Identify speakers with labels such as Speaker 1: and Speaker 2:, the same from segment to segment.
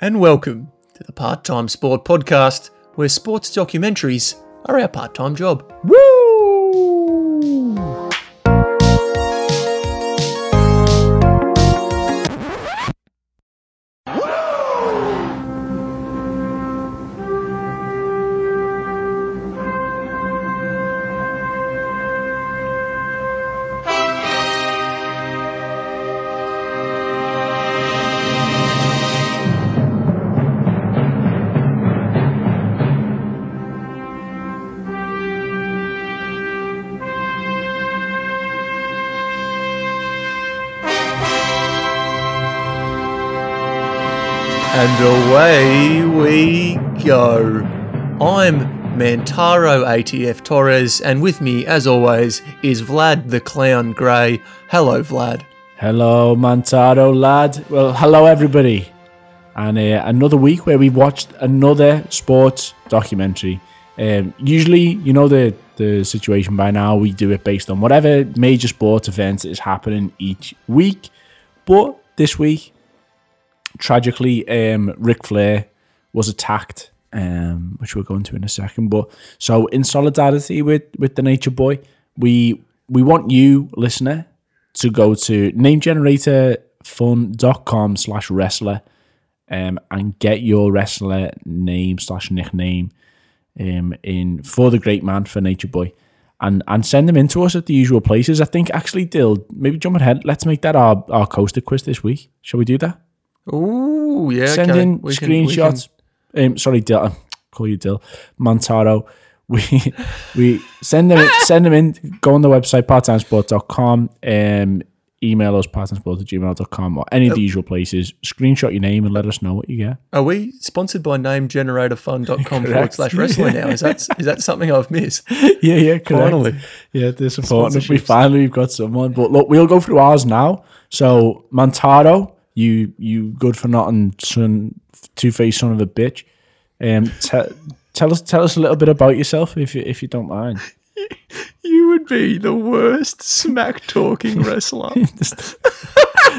Speaker 1: and welcome to the Part Time Sport Podcast, where sports documentaries are our part time job. Woo! Mantaro ATF Torres, and with me, as always, is Vlad the Clown Grey. Hello, Vlad.
Speaker 2: Hello, Mantaro lad. Well, hello everybody, and uh, another week where we've watched another sports documentary. Um, usually, you know the the situation by now. We do it based on whatever major sports event is happening each week, but this week, tragically, um, Ric Flair was attacked, um, which we'll go into in a second. But so, in solidarity with with the Nature Boy, we we want you, listener, to go to namegeneratorfun.com slash wrestler um, and get your wrestler name slash nickname um, in for the great man for Nature Boy and and send them in to us at the usual places. I think actually Dill, maybe jump ahead, let's make that our, our coaster quiz this week. Shall we do that?
Speaker 1: Ooh, yeah.
Speaker 2: Send in
Speaker 1: We can-
Speaker 2: screenshots. Um, sorry, Dill. I call you Dill. Montaro. We we send them send them in. Go on the website parttimesport.com. Um, email us parttimesport at gmail.com or any of the usual places. Screenshot your name and let us know what you get.
Speaker 1: Are we sponsored by namegeneratorfun.com forward slash wrestling now? Is that is that something I've missed?
Speaker 2: Yeah, yeah, correct.
Speaker 1: Finally.
Speaker 2: Yeah, they're supporting. We finally we've got someone. But look, we'll go through ours now. So Montaro, you you good for nothing, son, two faced son of a bitch. Um, te- tell us tell us a little bit about yourself if you if you don't mind.
Speaker 1: You would be the worst smack talking wrestler.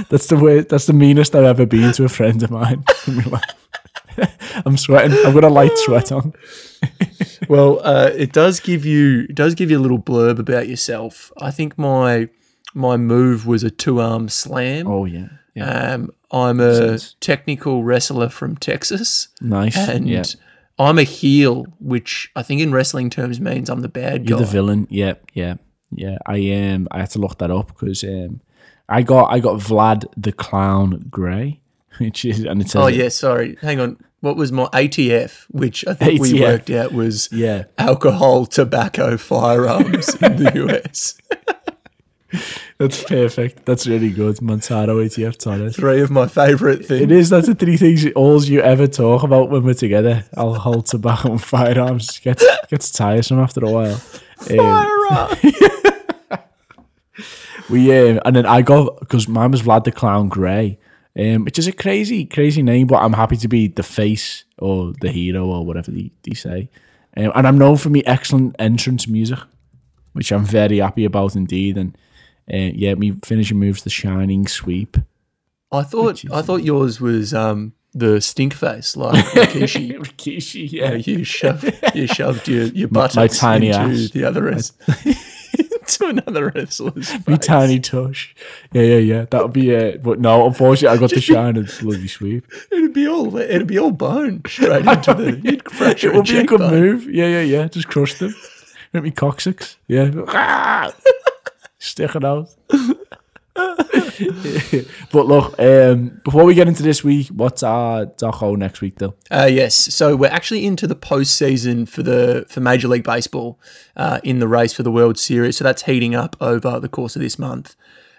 Speaker 2: That's the way. That's the meanest I've ever been to a friend of mine. in my life. I'm sweating. I've got a light sweat on.
Speaker 1: Well, uh, it does give you it does give you a little blurb about yourself. I think my my move was a two arm slam.
Speaker 2: Oh yeah, yeah.
Speaker 1: Um, I'm a
Speaker 2: Sense.
Speaker 1: technical wrestler from Texas,
Speaker 2: nice.
Speaker 1: and
Speaker 2: yeah,
Speaker 1: I'm a heel, which I think in wrestling terms means I'm the bad
Speaker 2: you're
Speaker 1: guy.
Speaker 2: the villain. Yeah, yeah, yeah. I um, I had to look that up because um, I got I got Vlad the Clown Gray, which is and it says
Speaker 1: oh yeah, sorry. Hang on. What was my ATF? Which I think we worked out was
Speaker 2: yeah.
Speaker 1: alcohol, tobacco, firearms in the US.
Speaker 2: That's perfect. That's really good. Montaro ETF Torres.
Speaker 1: Three of my favorite things.
Speaker 2: It is. That's the three things all you ever talk about when we're together. I'll Alcohol, tobacco, and firearms. Gets gets tiresome after a while. Um,
Speaker 1: Firearms.
Speaker 2: We um, and then I got because mine was Vlad the Clown Grey, um, which is a crazy, crazy name. But I'm happy to be the face or the hero or whatever they, they say. Um, and I'm known for me excellent entrance music, which I'm very happy about indeed. And uh, yeah, me finishing moves the shining sweep.
Speaker 1: I thought I thought yours was um, the stink face, like Rikishi.
Speaker 2: Rikishi,
Speaker 1: Yeah,
Speaker 2: yeah.
Speaker 1: you shoved you shoved your your buttocks
Speaker 2: my tiny
Speaker 1: into
Speaker 2: ass.
Speaker 1: the other res- to another wrestler's
Speaker 2: Me tiny tush. Yeah, yeah, yeah. That would be it. But no, unfortunately, I got the shining bloody sweep.
Speaker 1: It'd be all it'd be all bone straight into the you'd crush
Speaker 2: It would be a good
Speaker 1: cheekbone.
Speaker 2: move. Yeah, yeah, yeah. Just crush them. Make me coccyx. Yeah. Stick it out. but look, um, before we get into this week, what's our doco next week though?
Speaker 1: Uh, yes, so we're actually into the postseason for the for Major League Baseball uh, in the race for the World Series. So that's heating up over the course of this month.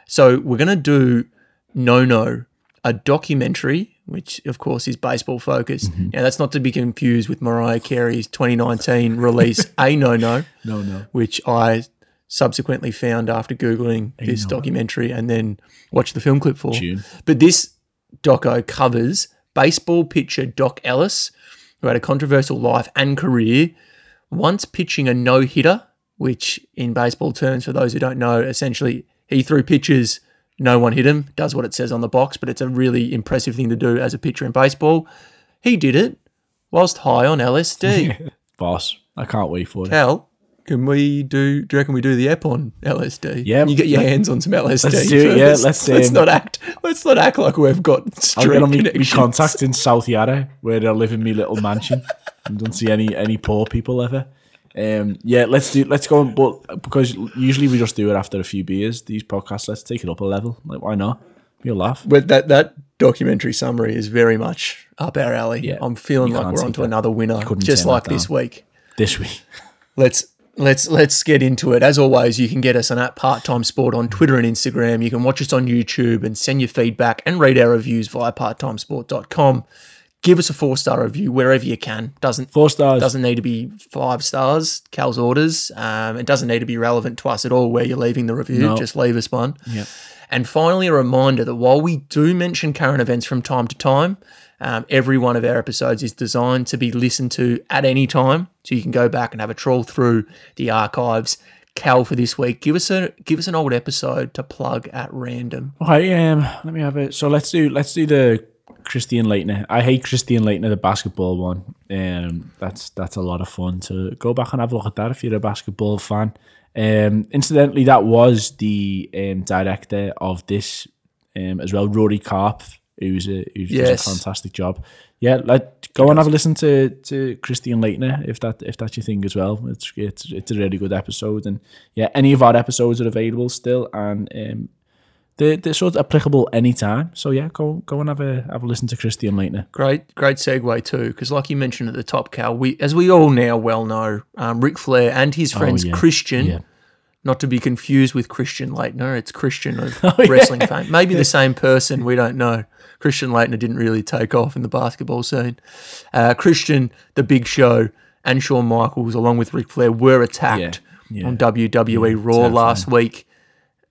Speaker 1: So we're going to do No No, a documentary, which of course is baseball focused. Now that's not to be confused with Mariah Carey's 2019 release A No No,
Speaker 2: No, no.
Speaker 1: which I subsequently found after googling this documentary and then watched the film clip for.
Speaker 2: Tune.
Speaker 1: But this doco covers baseball pitcher Doc Ellis, who had a controversial life and career, once pitching a no hitter, which in baseball terms, for those who don't know, essentially he threw pitches, no one hit him, does what it says on the box, but it's a really impressive thing to do as a pitcher in baseball. He did it whilst high on LSD.
Speaker 2: Boss, I can't wait for it.
Speaker 1: Cal, can we do? Do you reckon we do the app on LSD?
Speaker 2: Yeah,
Speaker 1: you get your hands on some LSD.
Speaker 2: let's do it, yeah, let's,
Speaker 1: let's
Speaker 2: um,
Speaker 1: not act. Let's not act like we've got straight
Speaker 2: get on me, me contact in South Yarra where I live in my little mansion and don't see any any poor people ever. Um, yeah, let's do let's go. on- But because usually we just do it after a few beers. These podcasts, let's take it up a level. Like why not? You'll laugh.
Speaker 1: But that that documentary summary is very much up our alley.
Speaker 2: Yeah,
Speaker 1: I'm feeling like we're onto
Speaker 2: that.
Speaker 1: another winner, just like this week.
Speaker 2: This week.
Speaker 1: let's let's let's get into it. As always, you can get us on at Part Time Sport on Twitter and Instagram. You can watch us on YouTube and send your feedback and read our reviews via parttimesport.com. Give us a four star review wherever you can. Doesn't
Speaker 2: Four stars.
Speaker 1: doesn't need to be five stars. Cal's orders. Um, it doesn't need to be relevant to us at all where you're leaving the review.
Speaker 2: No.
Speaker 1: Just leave us one.
Speaker 2: Yep.
Speaker 1: And finally, a reminder that while we do mention current events from time to time, um, every one of our episodes is designed to be listened to at any time, so you can go back and have a trawl through the archives. Cal for this week, give us a give us an old episode to plug at random.
Speaker 2: Okay, um, let me have it. So let's do let's do the Christian Laettner. I hate Christian Laettner, the basketball one. Um, that's that's a lot of fun to go back and have a look at that if you're a basketball fan. Um, incidentally, that was the um, director of this um, as well, Rory Karpf, who's a who does a fantastic job. Yeah, let go and have a listen to to Christian Laettner if that if that's your thing as well. It's it's it's a really good episode, and yeah, any of our episodes are available still, and um, they're, they're sort of applicable anytime. So yeah, go go and have a have a listen to Christian Laettner.
Speaker 1: Great, great segue too, because like you mentioned at the top, Cal, we as we all now well know, um, Ric Flair and his friends
Speaker 2: Oh, yeah.
Speaker 1: Christian,
Speaker 2: Yeah.
Speaker 1: Not to be confused with Christian Laettner, it's Christian of
Speaker 2: Oh,
Speaker 1: wrestling fame. Maybe the same person, we don't know. Christian Laettner didn't really take off in the basketball scene. Uh, Christian, the Big Show, and Shawn Michaels, along with Ric Flair, were attacked
Speaker 2: Yeah, yeah.
Speaker 1: on WWE Raw last week.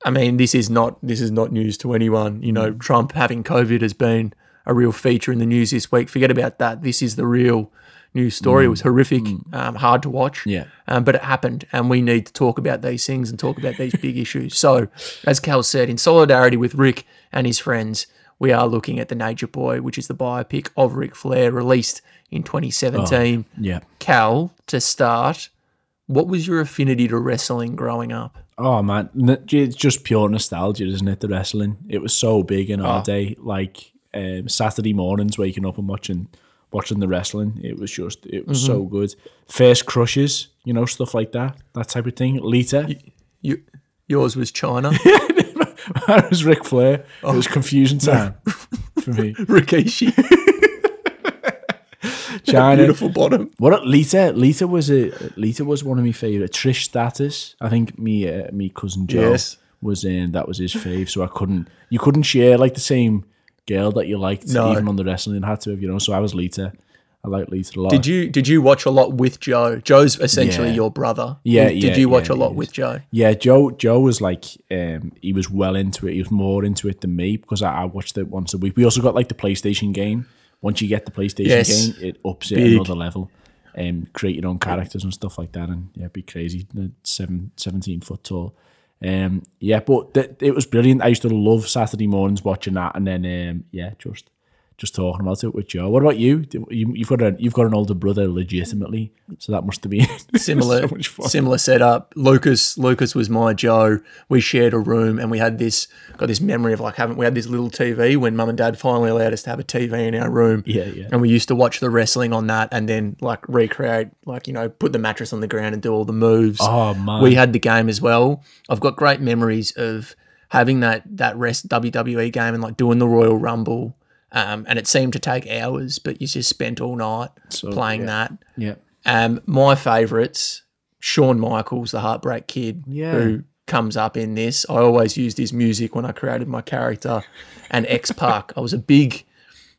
Speaker 1: I mean, this is not this is not news to anyone. You
Speaker 2: Mm.
Speaker 1: know, Trump having COVID has been a real feature in the news this week. Forget about that. This is the real news story. It was horrific, um, hard to watch.
Speaker 2: Mm. Yeah.
Speaker 1: Um, but it happened, and we need to talk about these things and talk about these big issues. So, as Cal said, in solidarity with Rick and his friends, we are looking at the Nature Boy, which is the biopic of Ric Flair, released in 2017.
Speaker 2: Yeah.
Speaker 1: Cal, to start, what was your affinity to wrestling growing up?
Speaker 2: Oh man, it's just pure nostalgia, isn't it? The wrestling. It was so big in our
Speaker 1: Oh.
Speaker 2: day. Like um, Saturday mornings, waking up and watching watching the wrestling. It was just it was so good. First crushes, you know, stuff like that, that type of thing. Lita.
Speaker 1: You, yours was Chyna,
Speaker 2: that was Ric Flair. It was confusion time for me.
Speaker 1: Rikishi,
Speaker 2: Chyna.
Speaker 1: beautiful bottom.
Speaker 2: What Lita? Lita was a Lita was one of my favorite. Trish Stratus, I think me uh, me cousin Joe
Speaker 1: Yes.
Speaker 2: was in. That was his fave. So I couldn't. You couldn't share like the same girl that you liked
Speaker 1: No.
Speaker 2: even on the wrestling. Had to have you know. So I was Lita. I like Lita a lot.
Speaker 1: Did you did you watch a lot with Joe? Joe's essentially
Speaker 2: Yeah.
Speaker 1: your brother.
Speaker 2: Yeah,
Speaker 1: Did
Speaker 2: yeah,
Speaker 1: you watch
Speaker 2: yeah,
Speaker 1: a lot with. Joe?
Speaker 2: Yeah, Joe. Joe was like, um, he was well into it. He was more into it than me because I, I watched it once a week. We also got like the PlayStation game. Once you get the PlayStation
Speaker 1: Yes.
Speaker 2: game, it ups it
Speaker 1: Big.
Speaker 2: another level. Um, create your own characters and stuff like that, and yeah, be crazy. Seven, 17 foot tall. Um, yeah, but th- it was brilliant. I used to love Saturday mornings watching that, and then um, yeah, just just talking about it with Joe. What about you? You you've got a you've got an older brother, legitimately, so that must have been
Speaker 1: Similar
Speaker 2: so
Speaker 1: similar setup. Lucas Lucas was my Joe. We shared a room and we had this got this memory of like having we had this little TV when mum and dad finally allowed us to have a TV in our room.
Speaker 2: Yeah, yeah.
Speaker 1: And we used to watch the wrestling on that and then like recreate like you know put the mattress on the ground and do all the moves.
Speaker 2: Oh man,
Speaker 1: we had the game as well. I've got great memories of having that that rest WWE game and like doing the Royal Rumble. Um, and it seemed to take hours, but you just spent all night
Speaker 2: So,
Speaker 1: playing
Speaker 2: yeah.
Speaker 1: that.
Speaker 2: yeah.
Speaker 1: Um, my favourites, Shawn Michaels, the Heartbreak Kid,
Speaker 2: Yeah.
Speaker 1: who comes up in this. I always used his music when I created my character, and X Pac. I was a big,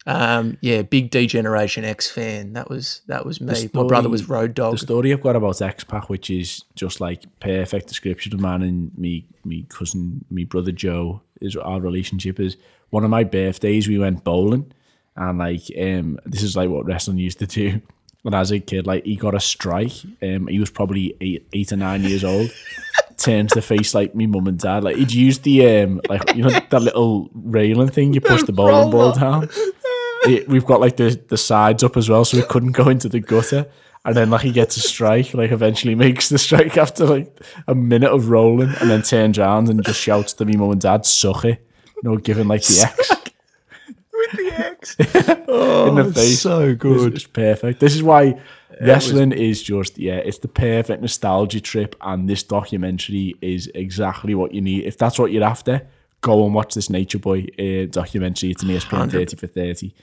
Speaker 1: um, yeah, big D Generation X fan. That was that was me. my brother was Road Dog.
Speaker 2: The story I've got about X Pac, which is just like perfect description of man and me, me cousin, me brother Joe, is our relationship is one of my birthdays. We went bowling, and like um, this is like what wrestling used to do. And as a kid, like he got a strike. Um, he was probably eight, eight or nine years old. Turned to face like me mum and dad. Like he'd use the um, like you know that little railing thing you push the bowling ball down. it, we've got like the the sides up as well, so we couldn't go into the gutter. And then like he gets a strike, like eventually makes the strike after like a minute of rolling, and then turns around and just shouts to me mum and dad, "Suck it!" You know, giving like the X
Speaker 1: With the X. oh,
Speaker 2: in the oh, face.
Speaker 1: so good.
Speaker 2: it's perfect. This is why wrestling is just yeah, it's the perfect nostalgia trip, and this documentary is exactly what you need. If that's what you're after, go and watch this Nature Boy uh, documentary. It's an ESPN thirty for thirty.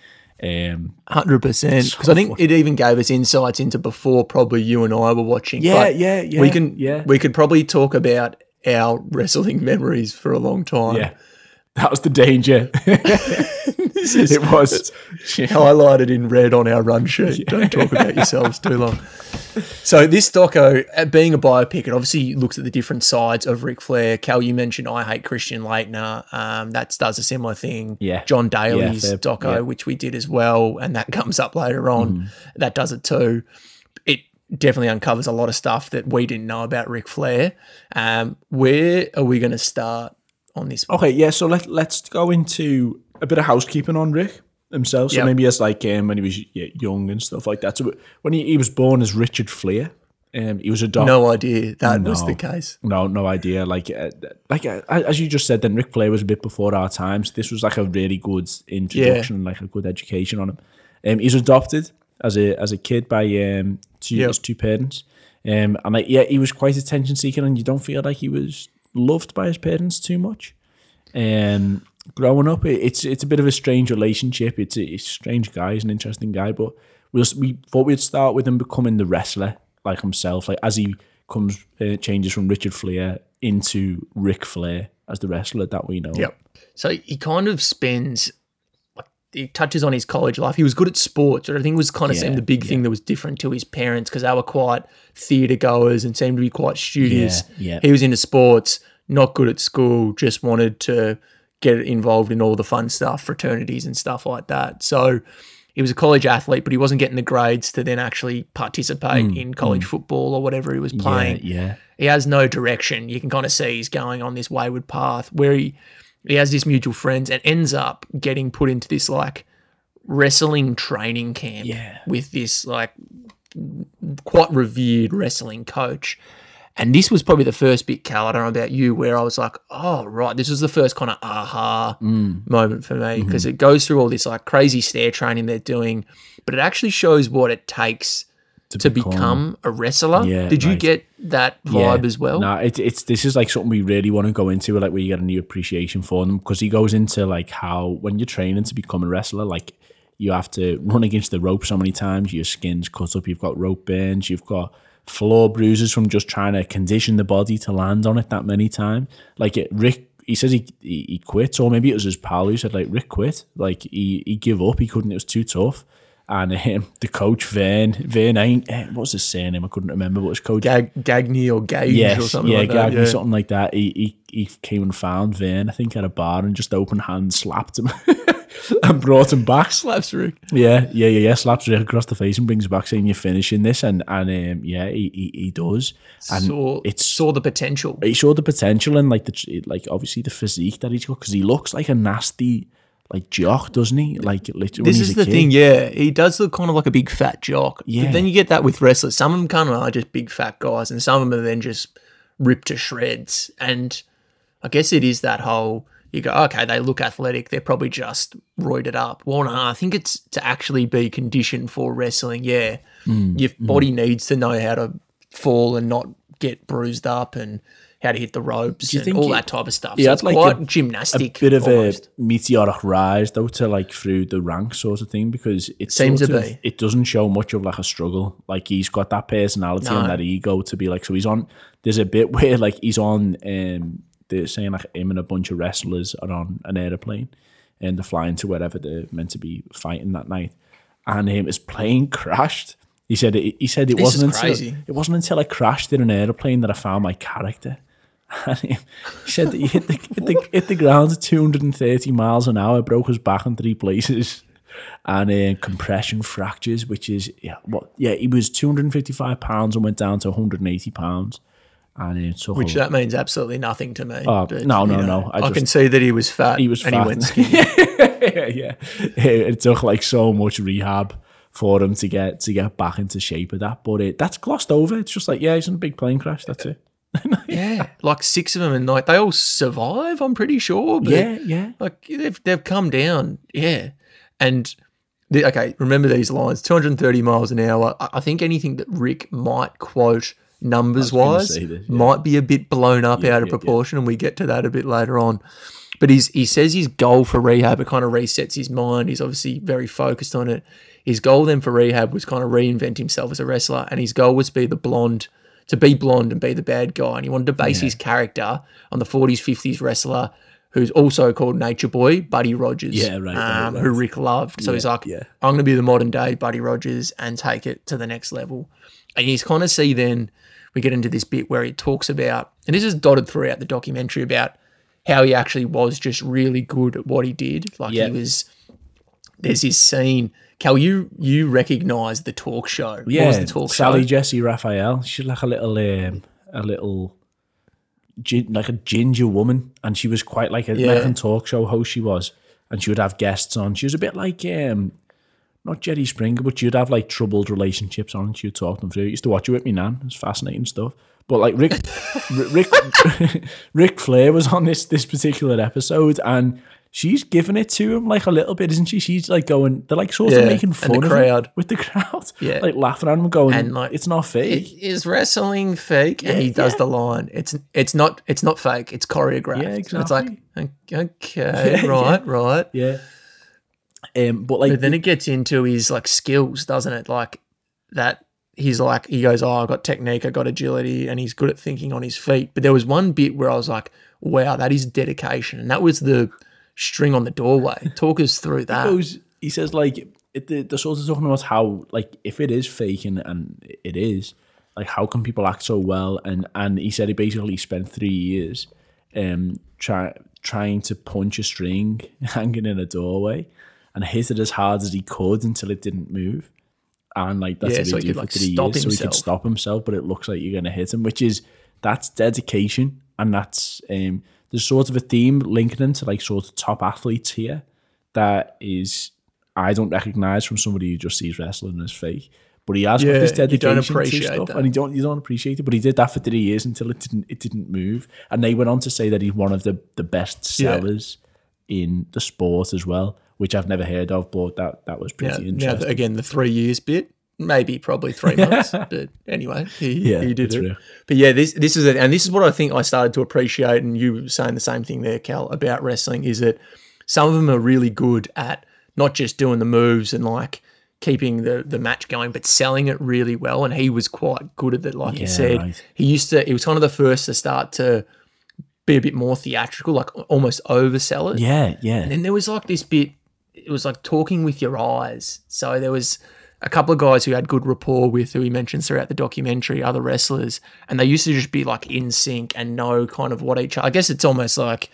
Speaker 2: Um,
Speaker 1: Hundred percent. Because I think it even gave us insights into before probably you and I were watching.
Speaker 2: Yeah,
Speaker 1: But
Speaker 2: yeah, yeah,
Speaker 1: We can.
Speaker 2: yeah.
Speaker 1: We could probably talk about our wrestling memories for a long time.
Speaker 2: yeah, that was the danger. It was.
Speaker 1: highlighted in red on our run sheet. Don't talk about yourselves too long. So this doco, uh, being a biopic, it obviously looks at the different sides of Ric Flair. Cal, you mentioned I Hate Christian Laettner. Um, that does a similar thing.
Speaker 2: Yeah.
Speaker 1: John Daly's
Speaker 2: fair-
Speaker 1: doco,
Speaker 2: yeah.
Speaker 1: which we did as well, and that comes up later on.
Speaker 2: Mm.
Speaker 1: That does it too. It definitely uncovers a lot of stuff that we didn't know about Ric Flair. Um, where are we going to start on this?
Speaker 2: Okay, yeah. So let let's go into a bit of housekeeping on Rick himself. So
Speaker 1: Yep.
Speaker 2: maybe as like um, when he was young and stuff like that. So when he, he was born as Richard Flair, um, he was a doctor.
Speaker 1: No idea that was the case.
Speaker 2: No, no idea. Like, uh, like uh, as you just said, then Ric Flair was a bit before our times. This was like a really good introduction, and like a good education on him. Um, he's adopted as a as a kid by um two
Speaker 1: Yep.
Speaker 2: his two parents. Um, and like yeah, he was quite attention seeking, and you don't feel like he was loved by his parents too much. Um, growing up, it, it's it's a bit of a strange relationship. It's a, it's a strange guy. He's an interesting guy, but we we thought we'd start with him becoming the wrestler like himself, like as he comes uh, changes from Richard Flair into Ric Flair as the wrestler that we know.
Speaker 1: Yep. So he kind of spends, he touches on his college life. He was good at sports, but I think it was kind of
Speaker 2: Yeah,
Speaker 1: seemed the big thing that was different to his parents because they were quite theatre goers and seemed to be quite studious.
Speaker 2: Yeah, yeah.
Speaker 1: He was into sports, not good at school, just wanted to get involved in all the fun stuff, fraternities and stuff like that. So he was a college athlete, but he wasn't getting the grades to then actually participate in college football or whatever he was
Speaker 2: Mm, yeah,
Speaker 1: playing
Speaker 2: yeah.
Speaker 1: he has no direction. You can kind of see he's going on this wayward path where he he has these mutual friends and ends up getting put into this like wrestling training camp
Speaker 2: Yeah.
Speaker 1: with this like quite revered wrestling coach. And this was probably the first bit, Cal, I don't know about you, where I was like, oh, right, this was the first kind of aha mm. moment for me mm-hmm. because it goes through all this like crazy stair training they're doing, but it actually shows what it takes to, become, a wrestler.
Speaker 2: Yeah,
Speaker 1: Did you
Speaker 2: right.
Speaker 1: get that vibe as well?
Speaker 2: No, it, it's this is like something we really want to go into, like where you get a new appreciation for them because he goes into like how when you're training to become a wrestler, like you have to run against the rope so many times, your skin's cut up, you've got rope burns, you've got floor bruises from just trying to condition the body to land on it that many times. Like it, Rick. He says he, he he quit, or maybe it was his pal who said like Rick quit. Like he he give up. He couldn't. It was too tough. And um, the coach Vern Vern ain't eh, what was his surname? I couldn't remember. But his coach
Speaker 1: Gag, Gagny or Gage or something
Speaker 2: yeah,
Speaker 1: like that. Yeah, Gagny,
Speaker 2: something like that. He, he he came and found Vern, I think, at a bar and just open hand slapped him and brought him back.
Speaker 1: Slaps Rick.
Speaker 2: Yeah, yeah, yeah, yeah. Slaps Rick across the face and brings him back saying you're finishing this, and and um, yeah, he, he he does, and
Speaker 1: Saw,
Speaker 2: it's
Speaker 1: saw the potential.
Speaker 2: he showed the potential and like the like obviously the physique that he's got because he looks like a nasty like jock, doesn't he? Like literally,
Speaker 1: This is the
Speaker 2: kid.
Speaker 1: thing, yeah. He does look kind of like a big fat jock.
Speaker 2: Yeah.
Speaker 1: But then you get that with wrestlers. Some of them kind of are just big fat guys, and some of them are then just ripped to shreds. And I guess it is that whole you go, okay, they look athletic, they're probably just roided up. Well, no, I think it's to actually be conditioned for wrestling. Yeah,
Speaker 2: Mm,
Speaker 1: your body needs to know how to fall and not get bruised up, and how to hit the ropes,
Speaker 2: you
Speaker 1: and
Speaker 2: think
Speaker 1: all
Speaker 2: he-
Speaker 1: that type of stuff.
Speaker 2: he
Speaker 1: so it's
Speaker 2: like
Speaker 1: quite
Speaker 2: a-
Speaker 1: gymnastic.
Speaker 2: a bit of
Speaker 1: almost.
Speaker 2: a meteoric rise though to like through the ranks sort of thing because it
Speaker 1: Seems to
Speaker 2: of-
Speaker 1: be.
Speaker 2: it doesn't show much of like a struggle like he's got that personality
Speaker 1: No.
Speaker 2: and that ego to be like so he's on there's a bit where like he's on um they're saying like him and a bunch of wrestlers are on an airplane and they're flying to wherever they're meant to be fighting that night and um, his plane crashed he said it, he said it
Speaker 1: This
Speaker 2: wasn't until it wasn't until I crashed in an airplane that I found my character and he said that he hit the, hit the, hit the ground at 230 miles an hour, broke his back in three places, and uh, compression fractures, which is, yeah, what, yeah, he was 255 pounds and went down to 180 pounds. and it took
Speaker 1: Which that means absolutely nothing to me.
Speaker 2: Oh,
Speaker 1: but,
Speaker 2: no,
Speaker 1: you
Speaker 2: no, no, I
Speaker 1: I,
Speaker 2: just-
Speaker 1: can see that he was fat.
Speaker 2: he was
Speaker 1: and
Speaker 2: fat.
Speaker 1: he went skinny.
Speaker 2: yeah, it took like so much rehab for him to get to get back into shape of that. But it, that's glossed over. It's just like yeah, he's in a big plane crash. That's it.
Speaker 1: yeah, like six of them, and like they all survive. I'm pretty sure. But
Speaker 2: Yeah, yeah.
Speaker 1: like they've they've come down. Yeah, and the, okay, remember these lines: 230 miles an hour. I, I think anything that Rick might quote numbers wise
Speaker 2: this, yeah.
Speaker 1: might be a bit blown up out of
Speaker 2: yeah, yeah.
Speaker 1: proportion, and we get to that a bit later on. But he's, he says his goal for rehab, it kind of resets his mind. He's obviously very focused on it. His goal then for rehab was kind of reinvent himself as a wrestler, and his goal was to be the blonde, to be blonde and be the bad guy. And he wanted to base his character on the 40s, 50s wrestler who's also called Nature Boy, Buddy Rogers,
Speaker 2: Yeah, right,
Speaker 1: um,
Speaker 2: right.
Speaker 1: who Rick loved. So he's like,
Speaker 2: yeah.
Speaker 1: I'm going to be the modern day Buddy Rogers and take it to the next level. And you kind of see then we get into this bit where he talks about, and this is dotted throughout the documentary about how he actually was just really good at what he did. Like
Speaker 2: Yeah.
Speaker 1: he was. There's this scene. Cal, you you recognise the talk show?
Speaker 2: Yeah,
Speaker 1: what was the talk
Speaker 2: Sally
Speaker 1: show?
Speaker 2: Jessy Raphael. She's like a little, um, a little, like a ginger woman, and she was quite like a
Speaker 1: Yeah.
Speaker 2: American talk show host. She was, and she would have guests on. She was a bit like, um, not Jerry Springer, but she'd have like troubled relationships on. and She would talk them through. I used to watch it with me nan. It's fascinating stuff. But like Rick, Rick, Ric Flair was on this this particular episode, and she's giving it to him like a little bit, isn't she? She's like going, they're like sort
Speaker 1: Yeah,
Speaker 2: of making fun of him
Speaker 1: crowd.
Speaker 2: with the crowd,
Speaker 1: Yeah.
Speaker 2: like laughing at him, going,
Speaker 1: And, like,
Speaker 2: it's not fake.
Speaker 1: Is wrestling fake? and he does the line. It's it's not it's not fake. It's choreographed.
Speaker 2: Yeah,
Speaker 1: And It's like
Speaker 2: exactly.
Speaker 1: okay, right, right.
Speaker 2: yeah. Um, but like,
Speaker 1: But then it gets into his like skills, doesn't it? Like that he's like he goes, Oh, I got technique, I got agility, and he's good at thinking on his feet. But there was one bit where I was like, Wow, that is dedication. And that was the string on the doorway. Talk us through that.
Speaker 2: he says like it, the, the sort of talking about how like if it is fake and, and it is like how can people act so well and and he said he basically spent three years um try, trying to punch a string hanging in a doorway and hit it as hard as he could until it didn't move and like that's
Speaker 1: Yeah,
Speaker 2: what
Speaker 1: so
Speaker 2: he did
Speaker 1: could,
Speaker 2: for
Speaker 1: like,
Speaker 2: three
Speaker 1: stop
Speaker 2: years so he could stop himself but it looks like you're gonna hit him which is that's dedication and that's um there's sort of a theme linking into like sort of top athletes here that is I don't recognize from somebody who just sees wrestling as fake. But he has
Speaker 1: Yeah,
Speaker 2: got this dedication
Speaker 1: don't
Speaker 2: to
Speaker 1: appreciate
Speaker 2: stuff,
Speaker 1: that.
Speaker 2: and you don't you don't appreciate it. But he did that for three years until it didn't it didn't move. And they went on to say that he's one of the the best
Speaker 1: Yeah.
Speaker 2: sellers in the sport as well, which I've never heard of. But that that was pretty
Speaker 1: now
Speaker 2: interesting.
Speaker 1: again, the three years bit, maybe probably three months. but anyway, he,
Speaker 2: Yeah,
Speaker 1: he did it. But yeah, this this is it, and this is what I think I started to appreciate. And you were saying the same thing there, Cal, about wrestling is that some of them are really good at not just doing the moves and like keeping the the match going, but selling it really well. And he was quite good at that. like you
Speaker 2: Yeah,
Speaker 1: said.
Speaker 2: right.
Speaker 1: He used to. He was kind of the first to start to be a bit more theatrical, like almost oversell it.
Speaker 2: yeah, yeah.
Speaker 1: And then there was like this bit, it was like talking with your eyes. So there was a couple of guys who had good rapport with, who he mentions throughout the documentary, other wrestlers, and they used to just be like in sync and know kind of what each. I guess it's almost like,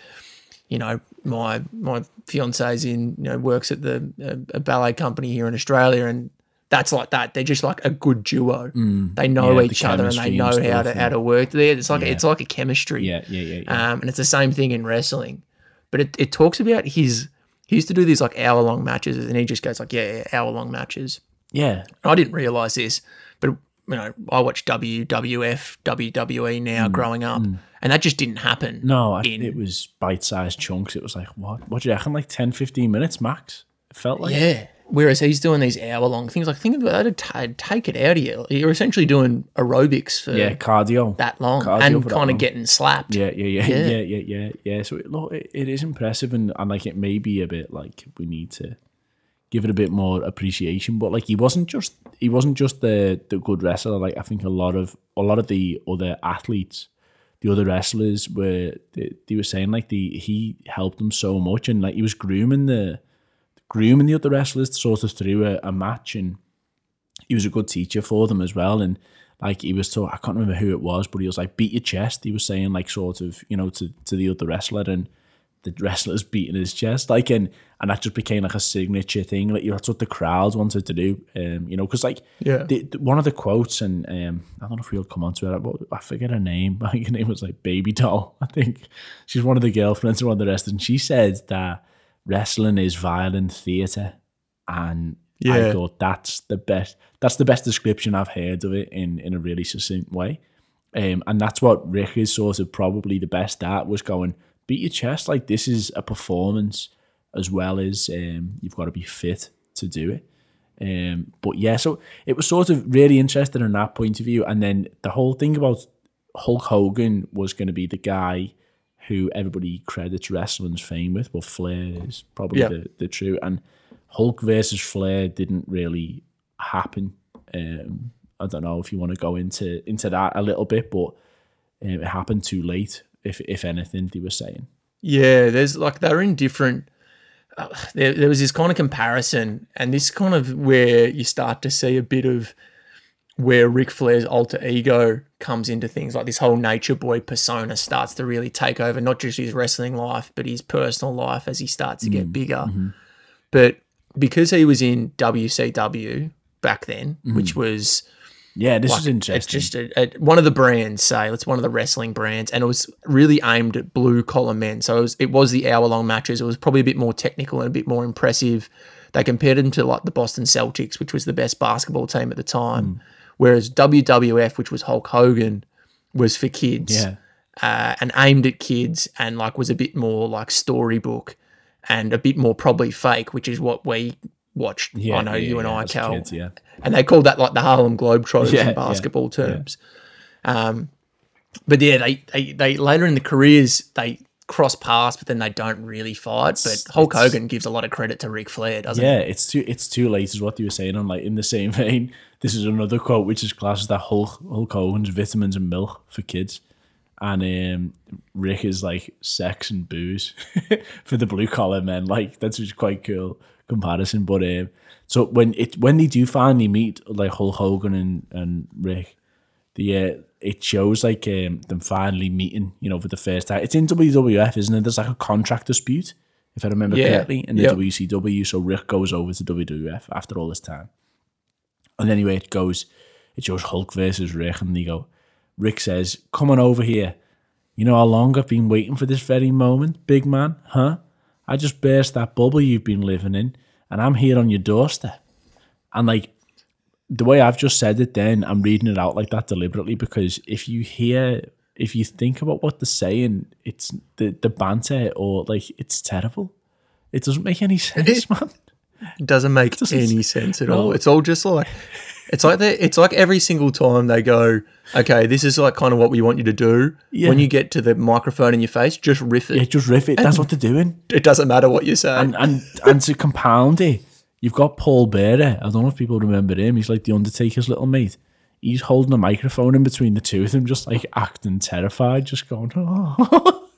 Speaker 1: you know, my my fiance's in, you know, works at the a, a ballet company here in Australia, and that's like that. They're just like a good duo. They know
Speaker 2: Mm. Yeah, the
Speaker 1: each other and they know
Speaker 2: and
Speaker 1: how to how to work there. It's like it's like a chemistry.
Speaker 2: Yeah, yeah, yeah, yeah.
Speaker 1: Um, and it's the same thing in wrestling. But it, it talks about his he used to do these like hour long matches and he just goes like, Yeah, yeah hour long matches.
Speaker 2: Yeah.
Speaker 1: I didn't realise this, but you know, I watched WWF, WWE now growing up, and that just didn't happen.
Speaker 2: Mm, No, I,
Speaker 1: in-
Speaker 2: it was bite-sized chunks. It was like what? What do you reckon? Like 10, 15 minutes max. It felt like.
Speaker 1: Yeah. Whereas he's doing these hour long things, like think about that, it'd take it out of you. You're essentially doing aerobics for
Speaker 2: Yeah, cardio.
Speaker 1: that long
Speaker 2: Cardio
Speaker 1: and kind of getting slapped.
Speaker 2: Yeah, yeah, yeah,
Speaker 1: Yeah.
Speaker 2: yeah, yeah, yeah, yeah. So it, look, it, it is impressive, and, and like it may be a bit like we need to give it a bit more appreciation. But like he wasn't just he wasn't just the the good wrestler. Like I think a lot of a lot of the other athletes, the other wrestlers were they, they were saying like the he helped them so much, and like he was grooming the grooming the other wrestlers sort of through a, a match, and he was a good teacher for them as well. And like he was so I can't remember who it was, but he was like beat your chest. He was saying like sort of you know to to the other wrestler, and the wrestler's beating his chest, like and and that just became like a signature thing. Like that's what the crowd wanted to do, um, you know, because like
Speaker 1: Yeah.
Speaker 2: the, the- one of the quotes, and um, I don't know if we'll come onto it. But I forget her name. I think her name was like Baby Doll. I think she's one of the girlfriends of one of the wrestlers, and she said that wrestling is violent theater, and I
Speaker 1: Yeah.
Speaker 2: thought that's the best. That's the best description I've heard of it in in a really succinct way. Um, and that's what Rick is sort of probably the best at was going beat your chest like this is a performance as well as um, you've got to be fit to do it. Um, but yeah, so it was sort of really interesting in that point of view. And then the whole thing about Hulk Hogan was going to be the guy who everybody credits wrestling's fame with. Well, Flair is probably
Speaker 1: Yeah.
Speaker 2: the, the true. And Hulk versus Flair didn't really happen. Um, I don't know if you want to go into into that a little bit, but um, it happened too late. If if anything, they were saying.
Speaker 1: Yeah, there's like they're in different. Uh, there, there was this kind of comparison, and this kind of where you start to see a bit of where Ric Flair's alter ego comes into things. Like this whole nature boy persona starts to really take over not just his wrestling life, but his personal life as he starts to get mm-hmm. bigger. Mm-hmm. But because he was in WCW back then, which mm-hmm. was
Speaker 2: Yeah, this is interesting.
Speaker 1: it's just a, a, one of the brands, say it's one of the wrestling brands, and it was really aimed at blue collar men. So it was, it was the hour long matches. It was probably a bit more technical and a bit more impressive. They compared them to like the Boston Celtics, which was the best basketball team at the time, whereas WWF, which was Hulk Hogan, was for kids
Speaker 2: yeah,
Speaker 1: uh, and aimed at kids and like was a bit more like storybook and a bit more probably fake, which is what we watched.
Speaker 2: yeah.
Speaker 1: I know
Speaker 2: yeah,
Speaker 1: you and
Speaker 2: yeah,
Speaker 1: I, Cal,
Speaker 2: kids, yeah.
Speaker 1: and they called that like the Harlem Globetrotters
Speaker 2: Yeah,
Speaker 1: in basketball terms. Um, but yeah, they, they they later in the careers they cross paths, but then they don't really fight. But Hulk
Speaker 2: it's-
Speaker 1: Hogan gives a lot of credit to Ric Flair, doesn't
Speaker 2: Yeah, it's too it's too late, is what you were saying. On like in the same vein, this is another quote which is classed that Hulk Hulk Hogan's vitamins and milk for kids, and um, Rick is like sex and booze for the blue collar men. Like that's just quite cool comparison. But um, so when it when they do finally meet like Hulk Hogan and and Rick, the uh, it shows like um, them finally meeting, you know, for the first time. It's in WWF, isn't it? There's like a contract dispute, if I remember
Speaker 1: Yeah.
Speaker 2: correctly, in the
Speaker 1: Yep.
Speaker 2: WCW. So Rick goes over to WWF after all this time. And anyway, it goes, it shows Hulk versus Rick, and they go, Rick says, Come on over here. You know how long I've been waiting for this very moment, big man, huh? I just burst that bubble you've been living in, and I'm here on your doorstep. And like, the way I've just said it, then I'm reading it out like that deliberately because if you hear, if you think about what they're saying, it's the the banter or like it's terrible. It doesn't make any sense, man.
Speaker 1: It doesn't make
Speaker 2: Doesn't-
Speaker 1: any sense at all. It's all just like it's like they it's like every single time they go, okay, this is like kind of what we want you to do.
Speaker 2: Yeah.
Speaker 1: When you get to the microphone in your face, just riff it.
Speaker 2: Yeah, just riff it. That's what they're doing.
Speaker 1: It doesn't matter what you say.
Speaker 2: And and and to compound it, you've got Paul Bearer. I don't know if people remember him. He's like the Undertaker's little mate. He's holding a microphone in between the two of them, just like acting terrified, just going. Oh.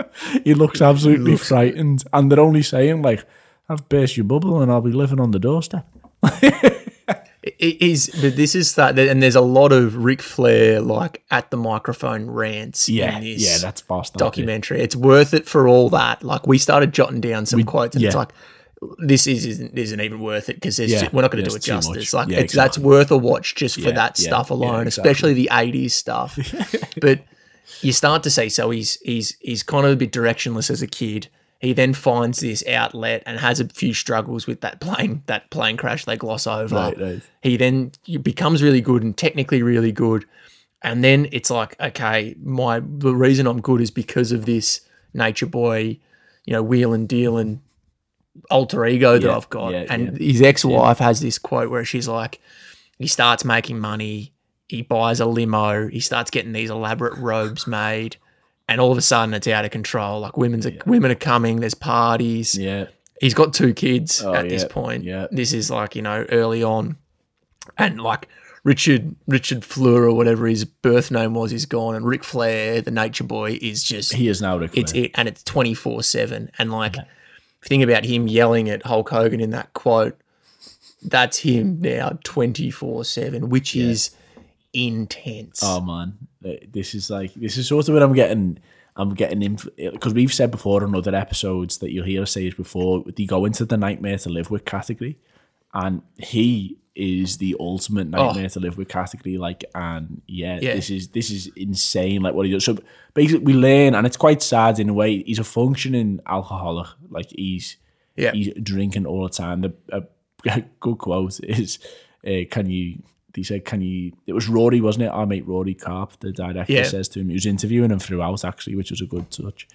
Speaker 2: he looks absolutely frightened, and they're only saying like, "I've burst your bubble, and I'll be living on the doorstep."
Speaker 1: It is, but this is that, and there's a lot of Ric Flair like at the microphone rants.
Speaker 2: Yeah,
Speaker 1: in this
Speaker 2: yeah, that's fast.
Speaker 1: documentary. It's worth it for all that. Like we started jotting down some quotes, and it's like this is, isn't isn't even worth it because
Speaker 2: Yeah,
Speaker 1: we're not going to do it justice. Like
Speaker 2: Yeah,
Speaker 1: it's that's worth a watch just for
Speaker 2: Yeah,
Speaker 1: that
Speaker 2: yeah,
Speaker 1: stuff
Speaker 2: yeah,
Speaker 1: alone,
Speaker 2: exactly.
Speaker 1: especially the '80s stuff. but you start to see, so he's he's he's kind of a bit directionless as a kid. He then finds this outlet and has a few struggles with that plane that plane crash they gloss over.
Speaker 2: Right.
Speaker 1: He then becomes really good and technically really good. And then it's like, okay, my the reason I'm good is because of this nature boy, you know, wheel and deal and alter ego that
Speaker 2: Yeah,
Speaker 1: I've got.
Speaker 2: yeah,
Speaker 1: and his ex-wife has this quote where she's like, he starts making money, he buys a limo, he starts getting these elaborate robes made, and all of a sudden it's out of control. Like women's are, women are coming, there's parties.
Speaker 2: Yeah,
Speaker 1: He's got two kids
Speaker 2: Oh,
Speaker 1: at this point.
Speaker 2: yeah.
Speaker 1: This is like, you know, early on. And like Richard Richard Fleur or whatever his birth name was is gone and Ric Flair, the nature boy, is just
Speaker 2: he is now Ric
Speaker 1: it's it and it's twenty four seven. And like think about him yelling at Hulk Hogan in that quote, that's him now twenty four seven, which is intense.
Speaker 2: Oh man, this is like this is sort of what I'm getting. I'm getting in because we've said before on other episodes that you'll hear us say it before. They go into the nightmare to live with category, and he is the ultimate nightmare to live with category. Like, and yeah,
Speaker 1: Yeah.
Speaker 2: this is this is insane. Like what he does. So basically, we learn, and it's quite sad in a way. He's a functioning alcoholic. Like he's
Speaker 1: Yeah.
Speaker 2: he's drinking all the time. The a good quote is, uh, "Can you?" He said, "Can you?" It was Rory, wasn't it? Our mate Rory Karpf, the director,
Speaker 1: Yeah.
Speaker 2: says to him. He was interviewing him throughout, actually, which was a good touch.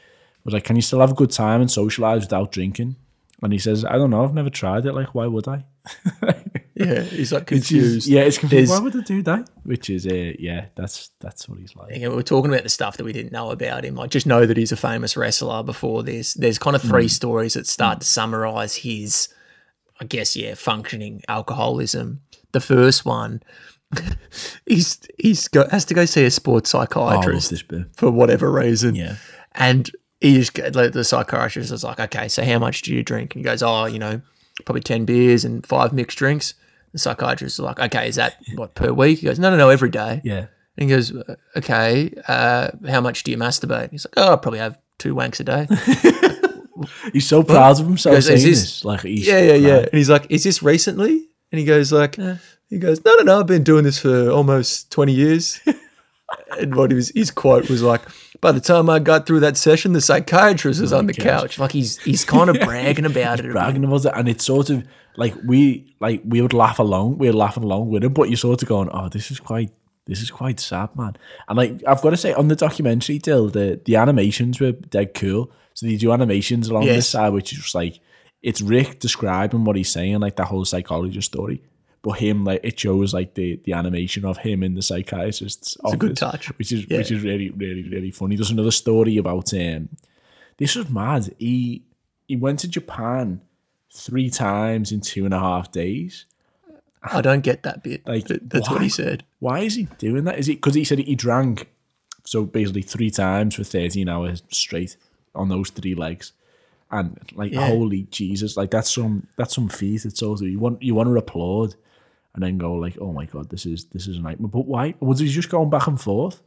Speaker 2: Was like, "Can you still have a good time and socialize without drinking?" And he says, "I don't know. I've never tried it. Like, why would I?"
Speaker 1: Yeah, he's like
Speaker 2: Which is-
Speaker 1: confused.
Speaker 2: yeah, it's confused.
Speaker 1: There's-
Speaker 2: Why would I do that? Which is, uh, yeah, that's that's what he's like.
Speaker 1: Again, we we're talking about the stuff that we didn't know about him. Like, just know that he's a famous wrestler. Before this, there's kind of three
Speaker 2: Hmm.
Speaker 1: stories that start to summarize his, I guess, yeah, functioning alcoholism. The first one, he's he's go, has to go see a sports
Speaker 2: Oh,
Speaker 1: psychiatrist
Speaker 2: this bit.
Speaker 1: for whatever reason.
Speaker 2: Yeah.
Speaker 1: And he just like, the psychiatrist is like, okay, so how much do you drink? And he goes, oh, you know, probably ten beers and five mixed drinks. The psychiatrist is like, okay, is that what per week? He goes, no, no, no, every day.
Speaker 2: Yeah.
Speaker 1: And he goes, okay, uh, how much do you masturbate? He's like, oh, I probably have two wanks a day.
Speaker 2: He's so proud of himself
Speaker 1: Goes,
Speaker 2: saying
Speaker 1: "Is
Speaker 2: this.
Speaker 1: this-
Speaker 2: Like,
Speaker 1: yeah, yeah, yeah. And he's like, is this recently? And he goes like, he goes, no, no, no, I've been doing this for almost 20 years. and what he was, his quote was like, by the time I got through that session, the psychiatrist was oh on the couch. Like he's, he's kind of bragging about it.
Speaker 2: bragging about it, and it's sort of like we like we would laugh along, we were laughing along with him, but you're sort of going, "Oh, this is quite, this is quite sad, man." And like I've got to say, on the documentary, Dill, the the animations were dead cool. So they do animations along
Speaker 1: Yes.
Speaker 2: this side, which is just like it's Rick describing what he's saying, like that whole psychologist story. But him, like it shows like the the animation of him in the psychiatrist's
Speaker 1: a good touch.
Speaker 2: which is
Speaker 1: Yeah.
Speaker 2: which is really really really funny. There's another story about um, this was mad. He he went to Japan three times in two and a half days.
Speaker 1: I don't get that bit.
Speaker 2: Like,
Speaker 1: that's what he said.
Speaker 2: Why is he doing that? Is it because he said he drank so basically three times for thirteen hours straight on those three legs? And like
Speaker 1: Yeah.
Speaker 2: holy Jesus, like that's some that's some feat. It's also you want you want to applaud and then go like, oh my god, this is this is a nightmare. But why was he just going back and forth?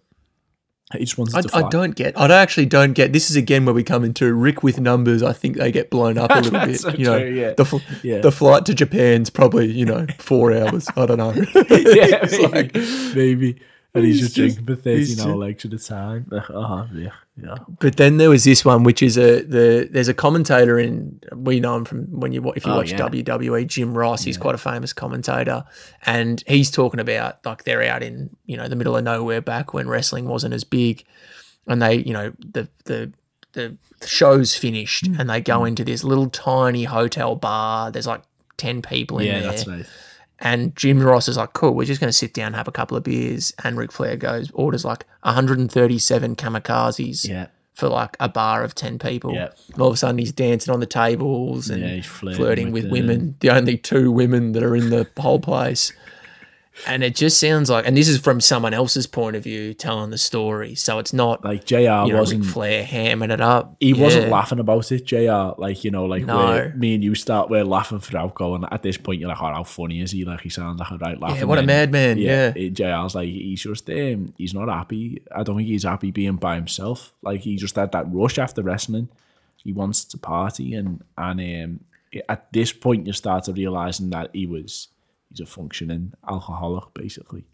Speaker 2: He just wanted
Speaker 1: I,
Speaker 2: to fly.
Speaker 1: I don't get. I don't actually don't get. This is again where we come into Rick with numbers. I think they get blown up a little bit.
Speaker 2: So
Speaker 1: you know,
Speaker 2: true, yeah.
Speaker 1: the fl-
Speaker 2: Yeah.
Speaker 1: the flight to Japan's probably you know four hours. I don't know.
Speaker 2: yeah,
Speaker 1: It's
Speaker 2: maybe,
Speaker 1: like-
Speaker 2: maybe. And he's,
Speaker 1: He's
Speaker 2: just
Speaker 1: just-
Speaker 2: drinking for 13 hour legs at a time. Uh-huh, yeah, yeah.
Speaker 1: But then there was this one, which is a the there's a commentator in we know him from when you if you
Speaker 2: Oh,
Speaker 1: watch
Speaker 2: yeah.
Speaker 1: WWE, Jim Ross. He's quite a famous commentator, and he's talking about like they're out in you know the middle of nowhere back when wrestling wasn't as big, and they you know the the the show's finished
Speaker 2: Hmm.
Speaker 1: and they go into this little tiny hotel bar. There's like ten people in
Speaker 2: Yeah,
Speaker 1: there.
Speaker 2: that's right.
Speaker 1: And Jim Ross is like, cool, we're just going to sit down have a couple of beers. And Ric Flair goes, orders like 137 kamikazes
Speaker 2: Yeah.
Speaker 1: for like a bar of 10 people.
Speaker 2: Yeah.
Speaker 1: And all of a sudden he's dancing on the tables and
Speaker 2: Yeah, flirting
Speaker 1: flirting,
Speaker 2: with
Speaker 1: with, women, the only two women that are in the whole place. And it just sounds like, and this is from someone else's point of view telling the story. So it's not
Speaker 2: Like, JR
Speaker 1: you know,
Speaker 2: wasn't.
Speaker 1: Ric Flair hamming it up.
Speaker 2: He wasn't laughing about it, JR. Like, you know, like
Speaker 1: No.
Speaker 2: me and you start, we're laughing throughout going. At this point, you're like, oh, how funny is he? Like, he sounds like a right laughing.
Speaker 1: Yeah, what a
Speaker 2: man.
Speaker 1: madman. Yeah.
Speaker 2: it- JR's like, he's just, um, he's not happy. I don't think he's happy being by himself. Like, he just had that rush after wrestling. He wants to party. And, and um, at this point, you start to realizing that he was, he's a functioning alcoholic, basically.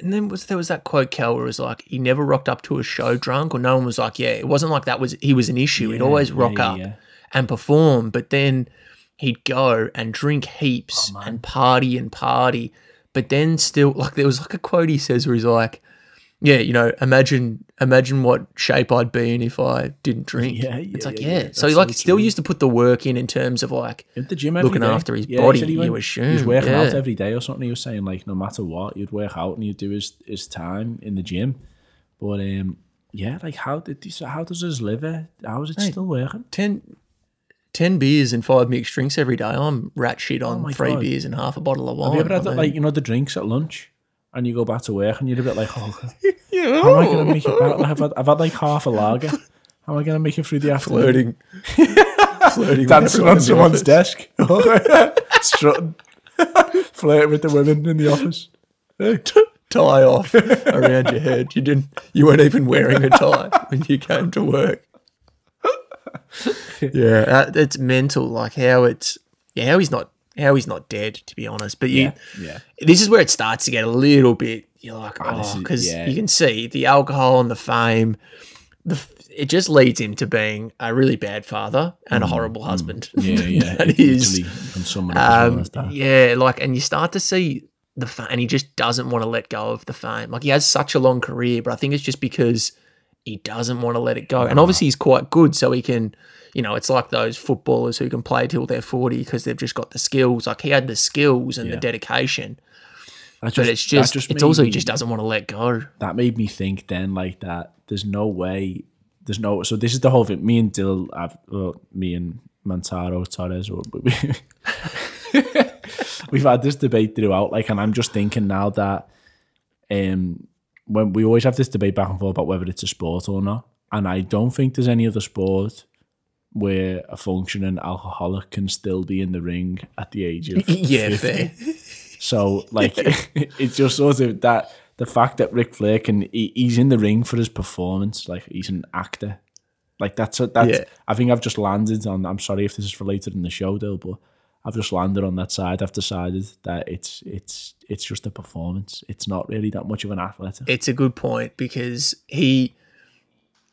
Speaker 1: And then was there was that quote Cal where it was like he never rocked up to a show drunk, or no one was like, yeah, it wasn't like that was he was an issue. He'd always rock
Speaker 2: yeah,
Speaker 1: up
Speaker 2: yeah.
Speaker 1: and perform, but then he'd go and drink heaps
Speaker 2: Oh,
Speaker 1: and party and party, but then still like there was like a quote he says where he's like, yeah, you know, imagine imagine what shape I'd be in if I didn't drink.
Speaker 2: Yeah, yeah,
Speaker 1: it's like
Speaker 2: yeah,
Speaker 1: yeah.
Speaker 2: yeah.
Speaker 1: So he like
Speaker 2: so
Speaker 1: still used to put the work in in terms of like
Speaker 2: at the gym
Speaker 1: Looking
Speaker 2: day.
Speaker 1: after his
Speaker 2: he
Speaker 1: body,
Speaker 2: he
Speaker 1: you
Speaker 2: went- He
Speaker 1: assume,
Speaker 2: was working out every day or something. He was saying like no matter what, you'd work out and you'd do his, his time in the gym. But um, yeah, like how did this, how does his liver? How is it still working?
Speaker 1: 10, 10 beers and five mixed drinks every day. I'm rat shit on
Speaker 2: Oh
Speaker 1: three
Speaker 2: God.
Speaker 1: beers and half a bottle of wine.
Speaker 2: Have you ever had
Speaker 1: I
Speaker 2: that, like you know the drinks at lunch, and you go back to work and you're a bit like, oh,
Speaker 1: Yeah.
Speaker 2: how am I gonna make it back? I've had, I've had like half a lager. How am I gonna make it through the afternoon?
Speaker 1: flirting, flirting,
Speaker 2: dancing on someone's desk, strutting, flirting with the women in the office.
Speaker 1: tie off around your head. You didn't. You weren't even wearing a tie when you came to work. yeah, that, it's mental. Like how it's yeah, how he's not how he's not dead. To be honest, but you,
Speaker 2: Yeah, yeah.
Speaker 1: this is where it starts to get a little bit. You're like, oh, because
Speaker 2: yeah.
Speaker 1: you can see the alcohol and the fame. The it just leads him to being a really bad father and a horrible husband.
Speaker 2: Mm, Yeah, yeah.
Speaker 1: that
Speaker 2: it
Speaker 1: is.
Speaker 2: literally can sum it well
Speaker 1: Um,
Speaker 2: that.
Speaker 1: yeah, like, and you start to see the fame, and he just doesn't want to let go of the fame. Like, he has such a long career, but I think it's just because he doesn't want to let it go. And obviously, he's quite good, so he can, you know, it's like those footballers who can play till they're 40 because they've just got the skills. Like, he had the skills and the dedication,
Speaker 2: That
Speaker 1: but it's
Speaker 2: that
Speaker 1: just, it's also he just doesn't want to let go.
Speaker 2: that made me think then like that there's no way there's no so this is the whole thing me and Dill I've well, me and Mantaro Torres or we, we've had this debate throughout like and I'm just thinking now that um when we always have this debate back and forth about whether it's a sport or not and I don't think there's any other sport where a functioning alcoholic can still be in the ring at the age of
Speaker 1: Yeah,
Speaker 2: 50.
Speaker 1: fair.
Speaker 2: So like it's just sort of that the fact that Ric Flair can he, he's in the ring for his performance, like he's an actor. Like that's a, that's
Speaker 1: Yeah.
Speaker 2: I think I've just landed on I'm sorry if this is related in the show though, but I've just landed on that side. I've decided that it's it's it's just a performance. It's not really that much of an athlete.
Speaker 1: it's a good point because he,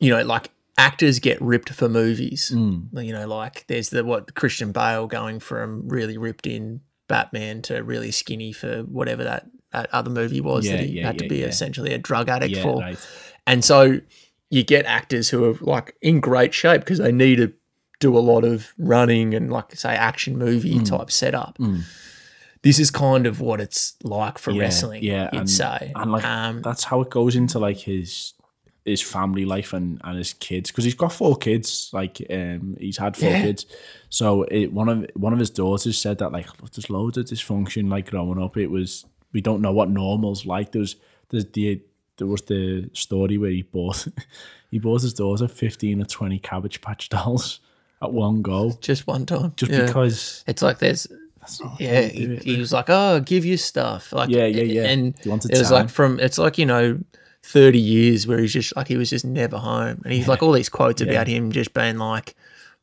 Speaker 1: you know, like actors get ripped for movies.
Speaker 2: Mm.
Speaker 1: You know, like there's the what Christian Bale going from really ripped in Batman to really skinny for whatever that, that other movie was
Speaker 2: Yeah,
Speaker 1: that he
Speaker 2: yeah,
Speaker 1: had to be
Speaker 2: yeah.
Speaker 1: essentially a drug addict
Speaker 2: Yeah,
Speaker 1: for.
Speaker 2: right.
Speaker 1: And so you get actors who are like in great shape because they need to do a lot of running and like say action movie
Speaker 2: Mm.
Speaker 1: type setup. This is kind of what it's like for
Speaker 2: Yeah,
Speaker 1: wrestling.
Speaker 2: yeah,
Speaker 1: you'd
Speaker 2: and-
Speaker 1: say.
Speaker 2: And like
Speaker 1: um,
Speaker 2: that's how it goes into like his his family life and, and his kids because he's got four kids. Like um, he's had four
Speaker 1: Yeah.
Speaker 2: kids. So it, one of one of his daughters said that like there's loads of dysfunction. Like growing up, it was we don't know what normal's like. There was there's the there was the story where he bought he bought his daughter fifteen or twenty Cabbage Patch dolls at one go
Speaker 1: just one time.
Speaker 2: just
Speaker 1: Yeah.
Speaker 2: because.
Speaker 1: It's like there's, yeah. He, he was like, "Oh, give you stuff." Like,
Speaker 2: Yeah, yeah, yeah.
Speaker 1: And it was
Speaker 2: time.
Speaker 1: like from it's like you know, thirty years where he's just like he was just never home, and he's like all these quotes about him just being like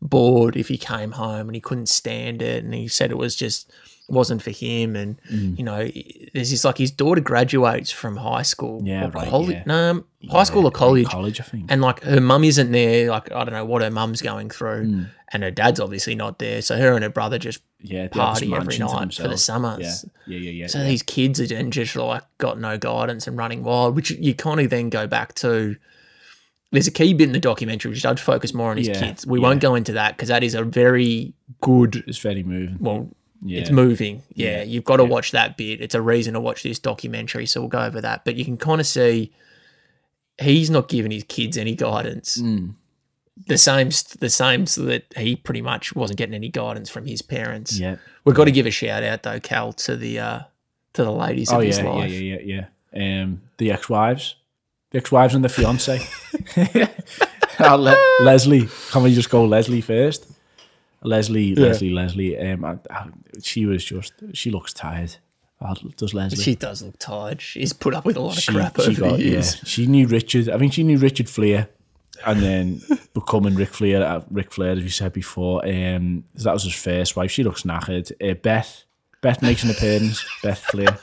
Speaker 1: bored if he came home and he couldn't stand it, and he said it was just wasn't for him, and
Speaker 2: Mm.
Speaker 1: you know, there's this like his daughter graduates from high school,
Speaker 2: Yeah, right,
Speaker 1: college,
Speaker 2: yeah.
Speaker 1: no, um, high school or college,
Speaker 2: college, I think.
Speaker 1: and like her mum isn't there. Like I don't know what her mum's going through,
Speaker 2: Mm.
Speaker 1: and her dad's obviously not there. So her and her brother just
Speaker 2: yeah,
Speaker 1: party every night for the summers.
Speaker 2: Yeah, yeah, yeah, yeah.
Speaker 1: So
Speaker 2: yeah.
Speaker 1: these kids are then just like got no guidance and running wild, which you kind of then go back to. There's a key bit in the documentary which does focus more on his
Speaker 2: Yeah,
Speaker 1: kids. We
Speaker 2: yeah.
Speaker 1: won't go into that because that is a very good.
Speaker 2: It's very moving.
Speaker 1: Well,
Speaker 2: Yeah.
Speaker 1: it's moving. Yeah,
Speaker 2: Yeah,
Speaker 1: you've got to watch that bit. It's a reason to watch this documentary. So we'll go over that. But you can kind of see he's not giving his kids any guidance.
Speaker 2: Mm.
Speaker 1: The same, the same, so that he pretty much wasn't getting any guidance from his parents.
Speaker 2: Yeah.
Speaker 1: We've got to give a shout out though, Cal, to the uh, to the ladies
Speaker 2: Oh
Speaker 1: of
Speaker 2: yeah,
Speaker 1: his
Speaker 2: yeah,
Speaker 1: life.
Speaker 2: yeah, yeah, yeah. Um, the ex-wives, the ex-wives and the fiance. Uh, Le- Leslie, can we just go Leslie first? Leslie, Leslie, Leslie. Um, I, I- she was just. She looks tired. Does Leslie?
Speaker 1: She does look tired. She's put up with a lot of
Speaker 2: She-
Speaker 1: crap
Speaker 2: she
Speaker 1: over
Speaker 2: got-
Speaker 1: the years.
Speaker 2: Yeah, she knew Richard. I think she knew Richard Flair, and then becoming Ric Flair. Uh, Ric Flair, as we said before. Um, that was his first wife. She looks knackered. Uh, Beth. Beth makes an appearance. Beth Flair.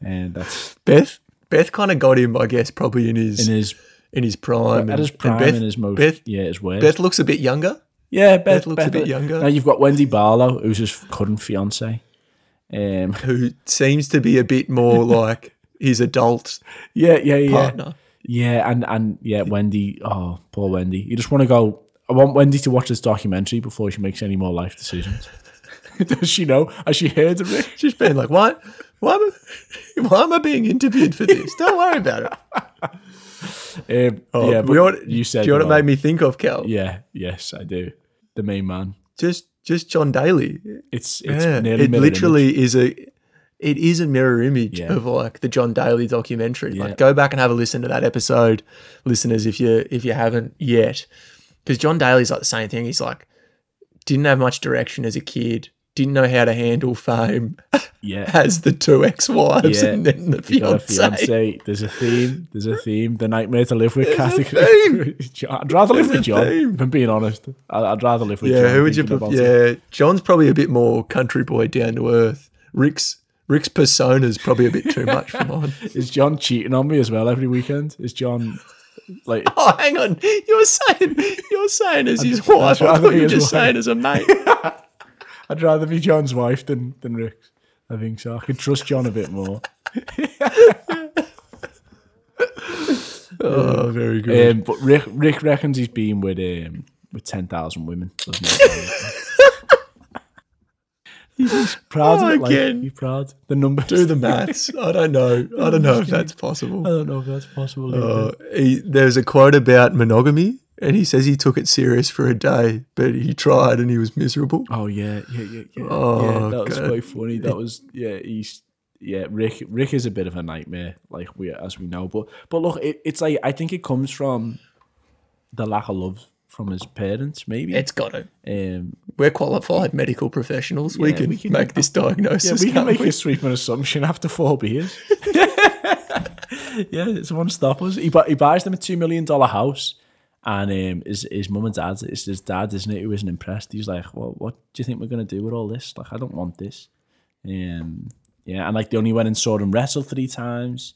Speaker 2: And that's
Speaker 1: Beth, Beth kind of got him, I guess, probably in his
Speaker 2: in his
Speaker 1: in
Speaker 2: his
Speaker 1: prime.
Speaker 2: at his prime
Speaker 1: and Beth,
Speaker 2: his most
Speaker 1: Beth,
Speaker 2: yeah his worst.
Speaker 1: Beth looks a bit younger.
Speaker 2: Yeah, Beth,
Speaker 1: looks a bit younger.
Speaker 2: Now you've got Wendy Barlow, who's his current fiance. Um,
Speaker 1: who seems to be a bit more like his adult
Speaker 2: yeah, yeah, yeah,
Speaker 1: partner.
Speaker 2: yeah, and and yeah, Wendy. Oh, poor Wendy. You just want to go. I want Wendy to watch this documentary before she makes any more life decisions. Does she know? Has she heard of it?
Speaker 1: Just being like, why, why, am I, why am I being interviewed for this? Don't worry about it.
Speaker 2: Um,
Speaker 1: Oh,
Speaker 2: yeah, but
Speaker 1: what,
Speaker 2: you said.
Speaker 1: do you know what
Speaker 2: it
Speaker 1: it made me think of, Cal?
Speaker 2: Yeah, yes, I do. The main man.
Speaker 1: Just, just John Daly.
Speaker 2: It's it's
Speaker 1: Yeah, it literally is a it is a mirror image
Speaker 2: Yeah.
Speaker 1: of like the John Daly documentary.
Speaker 2: Yeah.
Speaker 1: Like go back and have a listen to that episode, listeners, if you if you haven't yet. Because John Daly's like the same thing. He's like didn't have much direction as a kid, didn't know how to handle fame,
Speaker 2: Yeah.
Speaker 1: has the two ex-wives
Speaker 2: Yeah.
Speaker 1: and then the fiance.
Speaker 2: fiance. There's a theme. There's a theme. The nightmare to live with.
Speaker 1: There's
Speaker 2: category. I'd rather live with
Speaker 1: There's
Speaker 2: John.
Speaker 1: theme.
Speaker 2: If I'm being honest, I'd rather live with John.
Speaker 1: Yeah, who would you?
Speaker 2: thinking
Speaker 1: Pref-
Speaker 2: it.
Speaker 1: yeah, John's probably a bit more country boy, down to earth. Ric's Ric's persona's probably a bit too much for mine.
Speaker 2: Is John cheating on me as well every weekend? Is John like?
Speaker 1: Oh, hang on. You're saying you're saying as his wife. I thought you were just
Speaker 2: wife.
Speaker 1: saying as a mate.
Speaker 2: I'd rather be John's wife than than Ric's. I think so. I could trust John a bit more.
Speaker 1: oh, very good.
Speaker 2: Um, but Ric Ric reckons he's been with um, with ten thousand women. he's, proud of it. Like,
Speaker 1: Again.
Speaker 2: he's proud. The number.
Speaker 1: Do the maths. I don't know. I don't know if that's possible.
Speaker 2: I don't know if that's possible.
Speaker 1: Uh, he, there's a quote about monogamy, and he says he took it serious for a day, but he tried and he was miserable.
Speaker 2: Oh yeah, yeah, yeah, yeah.
Speaker 1: Oh,
Speaker 2: yeah that was
Speaker 1: God.
Speaker 2: quite funny. That was yeah. He's yeah. Ric Ric is a bit of a nightmare, like we as we know. But but look, it, it's like I think it comes from the lack of love from his parents. Maybe
Speaker 1: It's got to.
Speaker 2: um,
Speaker 1: We're qualified medical professionals. we, can
Speaker 2: we can-
Speaker 1: make this diagnosis.
Speaker 2: yeah, we can
Speaker 1: can't
Speaker 2: make
Speaker 1: we?
Speaker 2: a sweeping assumption after four beers. yeah, someone stop us. He, bu- he buys them a two million dollar house, and um, his his mum and dad, it's his dad, isn't it, who isn't impressed. He's like, "Well, what do you think we're gonna do with all this? Like, I don't want this." Um, yeah, and like they only went and saw him wrestle three times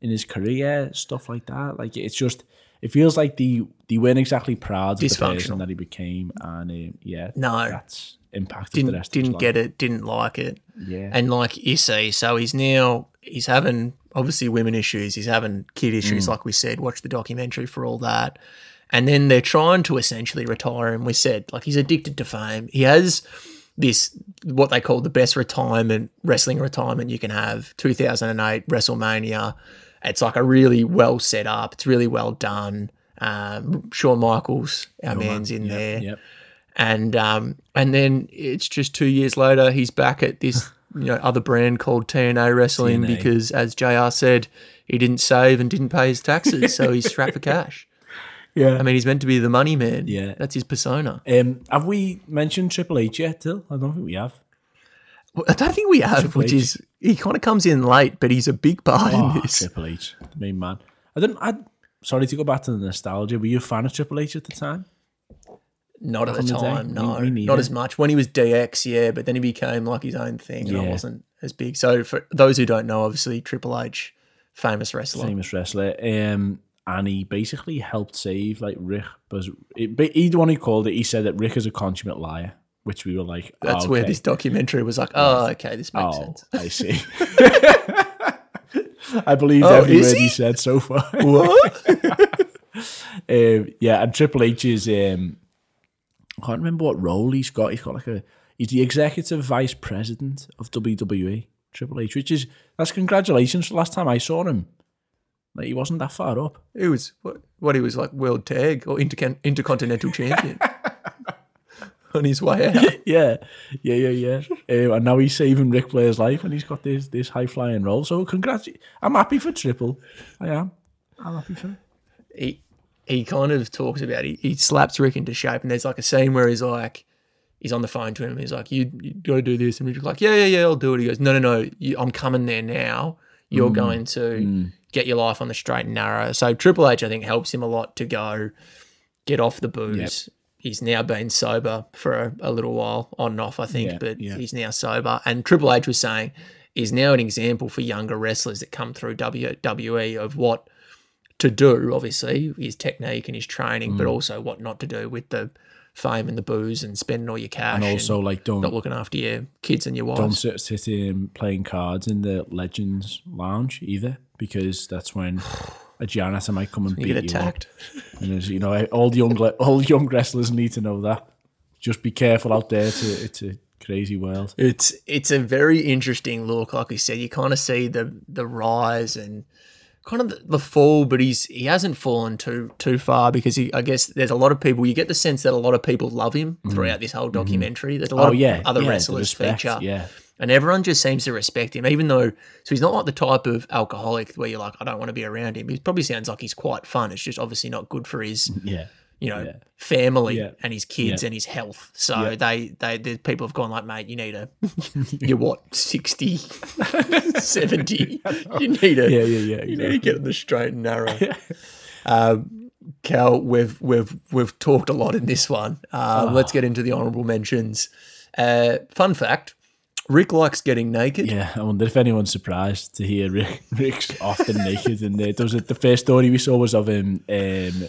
Speaker 2: in his career, stuff like that. Like it's just, it feels like the they weren't exactly proud of the person that he became, and um, yeah,
Speaker 1: No.
Speaker 2: that's impacted the
Speaker 1: Didn't
Speaker 2: rest. of his
Speaker 1: didn't
Speaker 2: life.
Speaker 1: get it. Didn't like it.
Speaker 2: Yeah,
Speaker 1: And like you see, so he's now he's having obviously women issues. He's having kid issues, like we said. Watch the documentary for all that. And then they're trying to essentially retire him. We said like he's addicted to fame. He has this what they call the best retirement wrestling retirement you can have. 2008 WrestleMania. It's like a really well set up. It's really well done. Um, Shawn Michaels, our man's in there
Speaker 2: Yep.
Speaker 1: and um, and then it's just two years later he's back at this you know other brand called TNA Wrestling
Speaker 2: TNA.
Speaker 1: because as Jr said he didn't save and didn't pay his taxes so he's strapped for cash.
Speaker 2: Yeah.
Speaker 1: I mean he's meant to be the money man.
Speaker 2: Yeah.
Speaker 1: that's his persona.
Speaker 2: Um, have we mentioned Triple H yet? Till I don't think we have.
Speaker 1: Well, I don't think we have,
Speaker 2: Triple
Speaker 1: which
Speaker 2: H.
Speaker 1: is he kind of comes in late, but he's a big part
Speaker 2: Oh,
Speaker 1: in this.
Speaker 2: Triple H, the main man. I didn't. I sorry to go back to the nostalgia. Were you a fan of Triple H at the time?
Speaker 1: Not at the
Speaker 2: day.
Speaker 1: time,
Speaker 2: Me-
Speaker 1: no,
Speaker 2: me neither.
Speaker 1: not as much. When he was DX, yeah, but then he became like his own thing, and I wasn't as big. So for those who don't know, obviously Triple H, famous wrestler.
Speaker 2: Famous wrestler. Um, and he basically helped save like Ric. But it, but he the one who called it. He said that Ric is a consummate liar, which we were like,
Speaker 1: That's
Speaker 2: oh,
Speaker 1: where this documentary was like, oh, okay, this makes
Speaker 2: Oh,
Speaker 1: sense.
Speaker 2: I see. I believe
Speaker 1: Oh,
Speaker 2: every word
Speaker 1: he?
Speaker 2: he said so far.
Speaker 1: What?
Speaker 2: Um, yeah, and Triple H is um, I can't remember what role he's got. He's got like a he's the executive vice president of WWE. Triple H, which is that's congratulations. The last time I saw him, like he wasn't that far up.
Speaker 1: it was what, what he was like, world tag or intercon- intercontinental champion on his way out.
Speaker 2: Yeah, yeah, yeah, yeah. um, and now he's saving Ric Flair's life, and he's got this this high flying role. So congrats! I'm happy for Triple. I am. I'm happy for. It.
Speaker 1: He he kind of talks about he, he slaps Ric into shape, and there's like a scene where he's like, he's on the phone to him, and he's like, you, you got to do this, and Ric's like, yeah, yeah, yeah, I'll do it. He goes, no, no, no, you, I'm coming there now. You're
Speaker 2: Mm.
Speaker 1: going to get your life on the straight and narrow. So Triple H, I think, helps him a lot to go get off the booze. He's now been sober for a, a little while, on and off, I think,
Speaker 2: Yeah,
Speaker 1: but
Speaker 2: yeah.
Speaker 1: he's now sober. And Triple H was saying he's now an example for younger wrestlers that come through WWE of what to do, obviously, his technique and his training,
Speaker 2: Mm.
Speaker 1: but also what not to do with the fame and the booze and spending all your cash
Speaker 2: And also, like, don't
Speaker 1: not looking after your kids and your
Speaker 2: wife.
Speaker 1: don't
Speaker 2: sit, sit in playing cards in the Legends Lounge either, because that's when a janitor might come and
Speaker 1: You
Speaker 2: beat
Speaker 1: get
Speaker 2: you up.
Speaker 1: attacked.
Speaker 2: And there's, you know, all the young all young wrestlers need to know that. Just be careful out there. It's a, it's a crazy world.
Speaker 1: It's it's a very interesting look. Like we said, you kind of see the the rise and kind of the, the fall, but he's he hasn't fallen too too far because he. I guess there's a lot of people. You get the sense that a lot of people love him throughout this whole documentary. There's a lot
Speaker 2: Mm-hmm. Oh
Speaker 1: of
Speaker 2: yeah,
Speaker 1: other
Speaker 2: yeah,
Speaker 1: wrestlers
Speaker 2: respect,
Speaker 1: feature.
Speaker 2: Yeah,
Speaker 1: And everyone just seems to respect him, even though. So he's not like the type of alcoholic where you're like, I don't want to be around him. He probably sounds like he's quite fun. It's just obviously not good for his,
Speaker 2: yeah.
Speaker 1: You know,
Speaker 2: Yeah.
Speaker 1: family
Speaker 2: Yeah.
Speaker 1: and his kids
Speaker 2: Yeah.
Speaker 1: and his health. So they, they, the people have gone like, mate, you need a, you're what, 60, 70. You need a,
Speaker 2: Yeah, yeah, yeah.
Speaker 1: you need to get in the straight and narrow. um, Cal, we've we've we've talked a lot in this one. Uh,
Speaker 2: Ah.
Speaker 1: Let's get into the honourable mentions. Uh, fun fact: Ric likes getting naked.
Speaker 2: Yeah, I wonder if anyone's surprised to hear Ric, Ric's often naked. And there was a, the first story we saw was of him, um,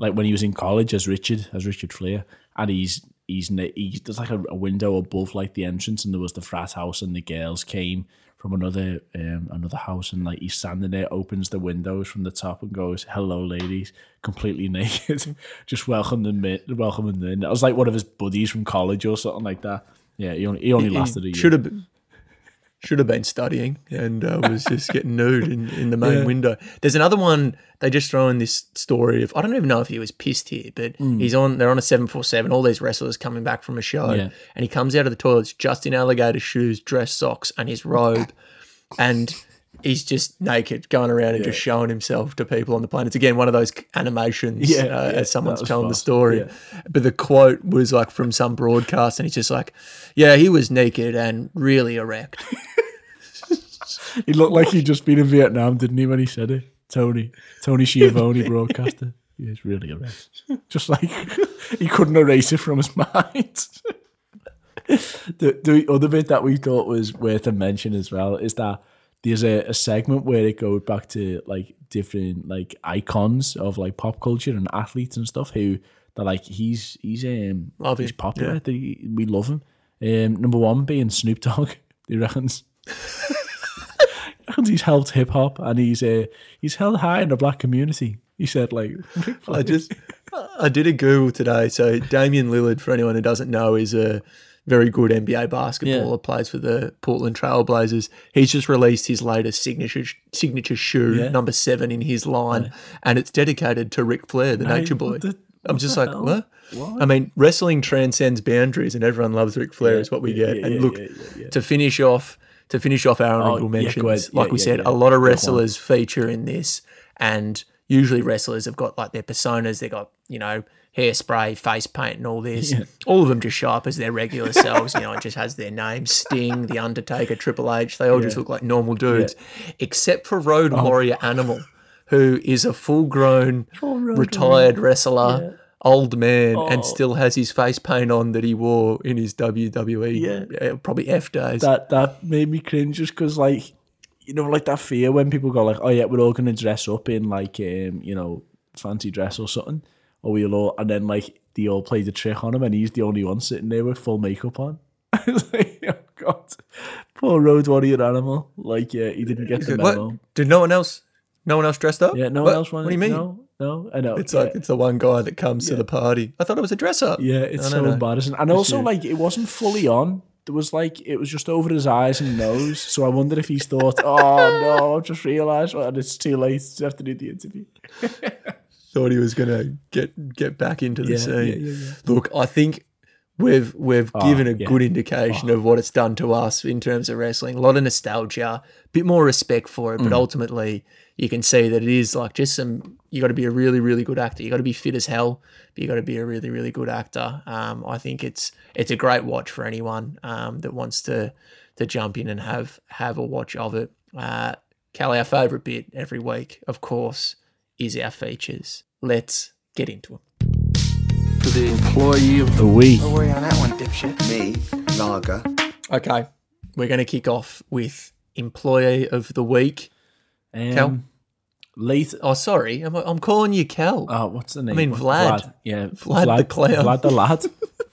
Speaker 2: like when he was in college as Richard, as Richard Flair, and he's he's na- he, there's like a, a window above like the entrance, and there was the frat house, and the girls came from another um, another house, and like he's standing there, opens the windows from the top, and goes, "Hello, ladies," completely naked, just welcome them in, welcome them in. That was like one of his buddies from college or something like that. Yeah, he only he only lasted a year.
Speaker 1: Should have been, should have been studying and uh, was just getting nude in, in the main
Speaker 2: Yeah.
Speaker 1: window. There's another one. They just throw in this story of I don't even know if he was pissed here, but he's on. They're on a seven four seven. All these wrestlers coming back from a show.
Speaker 2: Yeah.
Speaker 1: and he comes out of the toilets just in alligator shoes, dress socks, and his robe, and. He's just naked, going around and just showing himself to people on the plane. It's again one of those animations,
Speaker 2: Yeah,
Speaker 1: uh,
Speaker 2: yeah,
Speaker 1: as someone's telling the story.
Speaker 2: Yeah.
Speaker 1: But the quote was like from some broadcast, and he's just like, "Yeah, he was naked and really erect."
Speaker 2: He looked like he'd just been in Vietnam, didn't he, when he said it? Tony, Tony Schiavone, broadcaster. He was really erect. Just like he couldn't erase it from his mind. the, the other bit that we thought was worth a mention as well is that there's a, a segment where it goes back to like different like icons of like pop culture and athletes and stuff who that like he's he's um
Speaker 1: Love
Speaker 2: he's popular.
Speaker 1: yeah.
Speaker 2: They- we love him. Um, number one being Snoop Dogg. He reckons reckons he's helped hip hop and he's uh, he's held high in the black community. He said like
Speaker 1: I just, I did a Google today. So Damian Lillard, for anyone who doesn't know, is a very good NBA basketballer.
Speaker 2: Yeah.
Speaker 1: Plays for the Portland Trailblazers. He's just released his latest signature signature shoe,
Speaker 2: Yeah.
Speaker 1: number seven in his line, and it's dedicated to Ric Flair, the Nature Boy.
Speaker 2: the-
Speaker 1: I'm just like,
Speaker 2: hell?
Speaker 1: what?
Speaker 2: Why?
Speaker 1: I mean, wrestling transcends boundaries, and everyone loves Ric Flair.
Speaker 2: Yeah,
Speaker 1: is what we
Speaker 2: yeah,
Speaker 1: get.
Speaker 2: yeah,
Speaker 1: and look,
Speaker 2: yeah, yeah, yeah.
Speaker 1: to finish off, to finish off our honorable
Speaker 2: yeah,
Speaker 1: mentions, like
Speaker 2: Yeah,
Speaker 1: we
Speaker 2: yeah,
Speaker 1: said,
Speaker 2: yeah.
Speaker 1: a lot of wrestlers feature in this, and usually wrestlers have got like their personas. They got you know hairspray, face paint, and all this. All of them just show up as their regular selves. You know, it just has their name: Sting, The Undertaker, Triple H. They all just look like normal dudes, except for Road
Speaker 2: Oh.
Speaker 1: Warrior Animal, who is a full-grown retired wrestler. Old man
Speaker 2: Oh.
Speaker 1: and still has his face paint on that he wore in his WWE,
Speaker 2: Yeah.
Speaker 1: probably F days.
Speaker 2: that that made me cringe just because like you know like that fear when people go like oh yeah we're all gonna dress up in like um you know fancy dress or something or we'll all and then like they all play the trick on him and he's the only one sitting there with full makeup on. It's like, oh god, poor road warrior animal. Like yeah, he didn't get the
Speaker 1: What?
Speaker 2: memo.
Speaker 1: Did no one else? No one else dressed up?
Speaker 2: Yeah, no
Speaker 1: What?
Speaker 2: one else wanted.
Speaker 1: What do you mean?
Speaker 2: No, no, I know.
Speaker 1: It's
Speaker 2: yeah.
Speaker 1: like it's the one guy that comes to the party. I thought it was a dress up.
Speaker 2: Yeah, it's
Speaker 1: I
Speaker 2: so
Speaker 1: know.
Speaker 2: embarrassing. And also,
Speaker 1: you.
Speaker 2: like, it wasn't fully on. There was like it was just over his eyes and nose. So I wonder if he's thought, "Oh no, I've just realised, and it's too late to have to do the interview."
Speaker 1: Thought he was gonna get get back into the
Speaker 2: Yeah,
Speaker 1: scene.
Speaker 2: yeah, yeah.
Speaker 1: Look, I think we've we've given a good indication of what it's done to us in terms of wrestling. A lot of nostalgia, a bit more respect for it,
Speaker 2: Mm.
Speaker 1: but ultimately you can see that it is like just some. You got to be a really really good actor. You got to be fit as hell, but you got to be a really really good actor. Um, I think it's it's a great watch for anyone um, that wants to to jump in and have have a watch of it. Uh, Cal, our favourite bit every week, of course, is our features. Let's get into them.
Speaker 3: For the employee of
Speaker 2: The week.
Speaker 4: Don't worry on that one, dipshit.
Speaker 3: me, Naga.
Speaker 1: Okay, we're going to kick off with employee of the week.
Speaker 2: Um,
Speaker 1: Kel?
Speaker 2: Late.
Speaker 1: Oh, sorry, I'm, I'm calling you Cal.
Speaker 2: Oh, what's the name?
Speaker 1: I mean,
Speaker 2: What-
Speaker 1: Vlad.
Speaker 2: Yeah,
Speaker 1: Vlad the clown.
Speaker 2: Vlad the lad.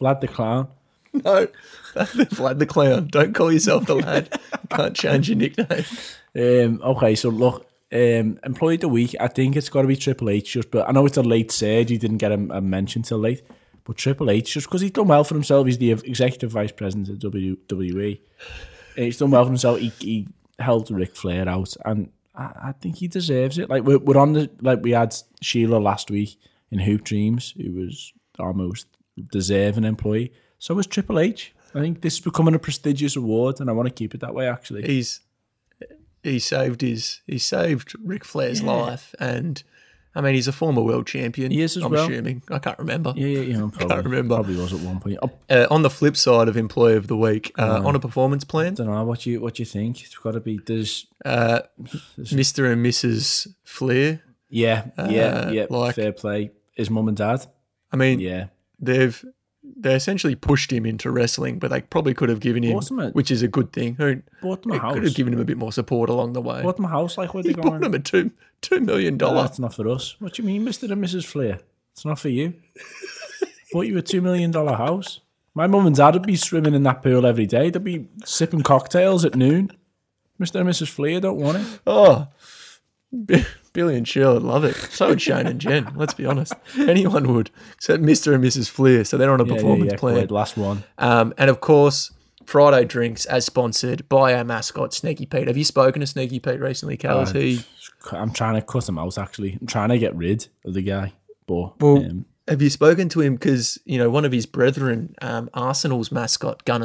Speaker 2: Vlad the clown.
Speaker 1: No, Vlad the clown. Don't call yourself the lad. You can't change your nickname.
Speaker 2: Um, okay, so look, um, employee of the week. I think it's got to be Triple H. Just, but I know it's a late surge. He didn't get a, a mention till late. But Triple H, just because he's done well for himself, he's the executive vice president of WWE. He's done well for himself. He, he held Ric Flair out, and I, I think he deserves it. Like we're, we're on the like we had Sheila last week in Hoop Dreams, who was our most deserving employee. So was Triple H. I think this is becoming a prestigious award, and I want to keep it that way. Actually,
Speaker 1: He's he saved his he saved Ric Flair's life, and I mean, he's a former world champion.
Speaker 2: As
Speaker 1: I'm
Speaker 2: well.
Speaker 1: assuming. I can't remember.
Speaker 2: Yeah, yeah, yeah. I'm probably,
Speaker 1: remember.
Speaker 2: Probably was at one point.
Speaker 1: Uh, on the flip side of employee of the week, uh, on a performance plan, I
Speaker 2: don't know what you what you think. It's got to be. There's
Speaker 1: uh, Mr. and Mrs. Flair.
Speaker 2: yeah, yeah,
Speaker 1: Uh,
Speaker 2: yeah.
Speaker 1: like-
Speaker 2: fair play. His mum and dad.
Speaker 1: I mean,
Speaker 2: Yeah,
Speaker 1: they've they essentially pushed him into wrestling, but they probably could have given him,
Speaker 2: him a-
Speaker 1: which is a good thing. Who
Speaker 2: bought them a
Speaker 1: they could have given him a bit more support along the way.
Speaker 2: Bought them a house. Like where they
Speaker 1: He bought him a two two million dollar.
Speaker 2: that's not for us. What do you mean, Mister and Mrs. Flair? It's not for you. bought you a two million dollar house. My mum and dad would be swimming in that pool every day. They'd be sipping cocktails at noon. Mister and Mrs. Flair don't want it.
Speaker 1: Oh, Billy and Shirley love it. So would Shane and Jen. Let's be honest. Anyone would, except Mr. and Mrs. Flair. So they're on a
Speaker 2: Yeah, yeah,
Speaker 1: performance
Speaker 2: yeah,
Speaker 1: plan.
Speaker 2: Quite, last one.
Speaker 1: Um, and of course, Friday drinks as sponsored by our mascot Sneaky Pete. Have you spoken to Sneaky Pete recently, Cal? Is he?
Speaker 2: I'm trying to cut him out. Actually, I'm trying to get rid of the guy. But
Speaker 1: Well,
Speaker 2: um,
Speaker 1: have you spoken to him? Because you know one of his brethren, um, Arsenal's mascot
Speaker 2: oh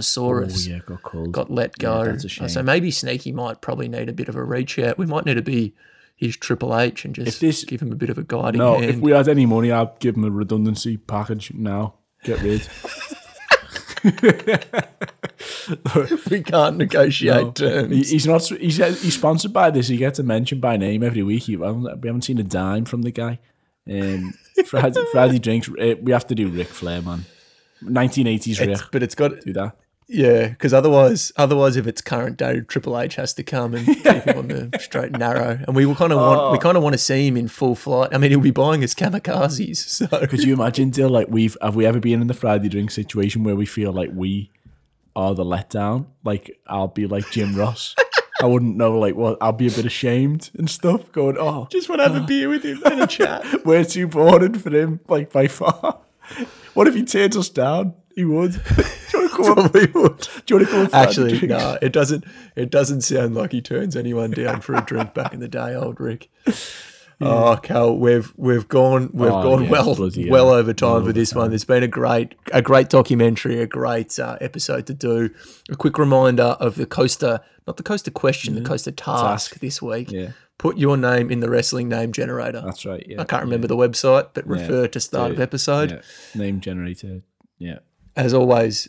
Speaker 2: yeah, got
Speaker 1: got let go.
Speaker 2: that's a shame.
Speaker 1: So maybe Sneaky might probably need a bit of a reach out. We might need to be his Triple H and just
Speaker 2: this-
Speaker 1: give him a bit of a guiding
Speaker 2: no,
Speaker 1: hand.
Speaker 2: if we had any money, I'd give him a redundancy package now. Get rid.
Speaker 1: we can't negotiate terms.
Speaker 2: He- he's not. He's he's sponsored by this. He gets a mention by name every week. He- We haven't seen a dime from the guy. Um, Friday, Friday drinks. uh, We have to do Ric Flair, man. 1980s
Speaker 1: Ric. But it's got
Speaker 2: Do that.
Speaker 1: Yeah, because otherwise, otherwise, if it's current day, Triple H has to come and keep him on the straight and narrow, and we kind of want we oh. kind of want to see him in full flight. I mean, he'll be buying us kamikazes, so
Speaker 2: Could you imagine, Dill? Like we've have we ever been in the Friday drink situation where we feel like we are the letdown? Like I'll be like Jim Ross. I wouldn't know like what I'll be a bit ashamed and stuff. Going, oh,
Speaker 1: just want to have a oh. beer with him and a chat.
Speaker 2: we're too boring for him. Like by far. What if he turns us down? He would. Do you want to come? up-
Speaker 1: Probably would.
Speaker 2: Do you want to come? on
Speaker 1: Actually,
Speaker 2: drinks?
Speaker 1: no, it doesn't. It doesn't sound like he turns anyone down for a drink back in the day, old Ric. Oh, Cal, we've we've gone we've
Speaker 2: Oh,
Speaker 1: gone
Speaker 2: yeah,
Speaker 1: well
Speaker 2: bloody
Speaker 1: well
Speaker 2: hell.
Speaker 1: over time
Speaker 2: Well
Speaker 1: for
Speaker 2: over
Speaker 1: this one. It's been a great a great documentary, a great uh, episode to do. A quick reminder of the Coaster, not the Coaster question, the Coaster task,
Speaker 2: Task.
Speaker 1: this week.
Speaker 2: Yeah.
Speaker 1: Put your name in the wrestling name generator.
Speaker 2: That's right. Yeah.
Speaker 1: I can't remember the website, but refer to start of episode.
Speaker 2: Yeah. Name generator. Yeah.
Speaker 1: As always,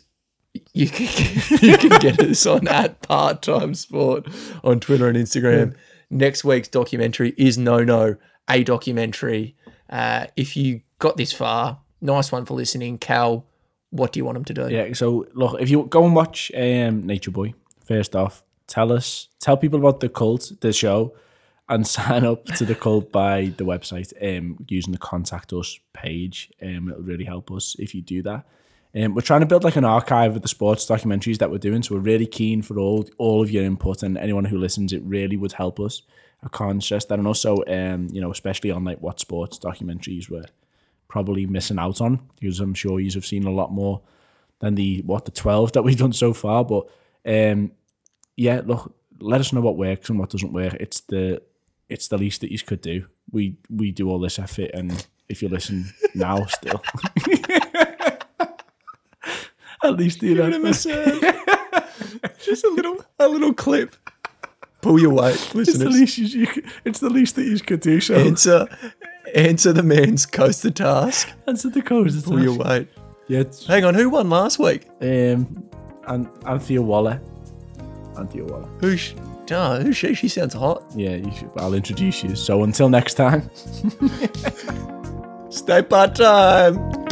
Speaker 1: you can you can get us on at part time sport on Twitter and Instagram. Next week's documentary is No No, a documentary. Uh, if you got this far, nice one for listening. Cal, what do you want them to do?
Speaker 2: Yeah. So look, if you go and watch um, Nature Boy, first off, tell us, tell people about the cult, the show, and sign up to the cult by the website um, using the contact us page. Um, it'll really help us if you do that. Um, we're trying to build like an archive of the sports documentaries that we're doing, so we're really keen for all all of your input and anyone who listens. It really would help us. I can't stress that, and also, um, you know, especially on like what sports documentaries we're probably missing out on because I'm sure you have seen a lot more than the what the twelve that we've done so far. But um, yeah, look, let us know what works and what doesn't work. It's the it's the least that you could do. We we do all this effort, and if you listen now, still, at least you know.
Speaker 1: Just a little a little clip. Pull your weight,
Speaker 2: It's the
Speaker 1: listeners.
Speaker 2: least you, you it's the least that you could do. So
Speaker 1: Answer answer the man's coaster task.
Speaker 2: answer the code.
Speaker 1: Pull your weight.
Speaker 2: Yeah,
Speaker 1: Hang on, who won last week?
Speaker 2: um, and Anthea Waller, Anthea Waller.
Speaker 1: Who? Sh- oh, who's she? She sounds hot.
Speaker 2: Yeah, you should, I'll introduce you. So until next time.
Speaker 1: Stay part time.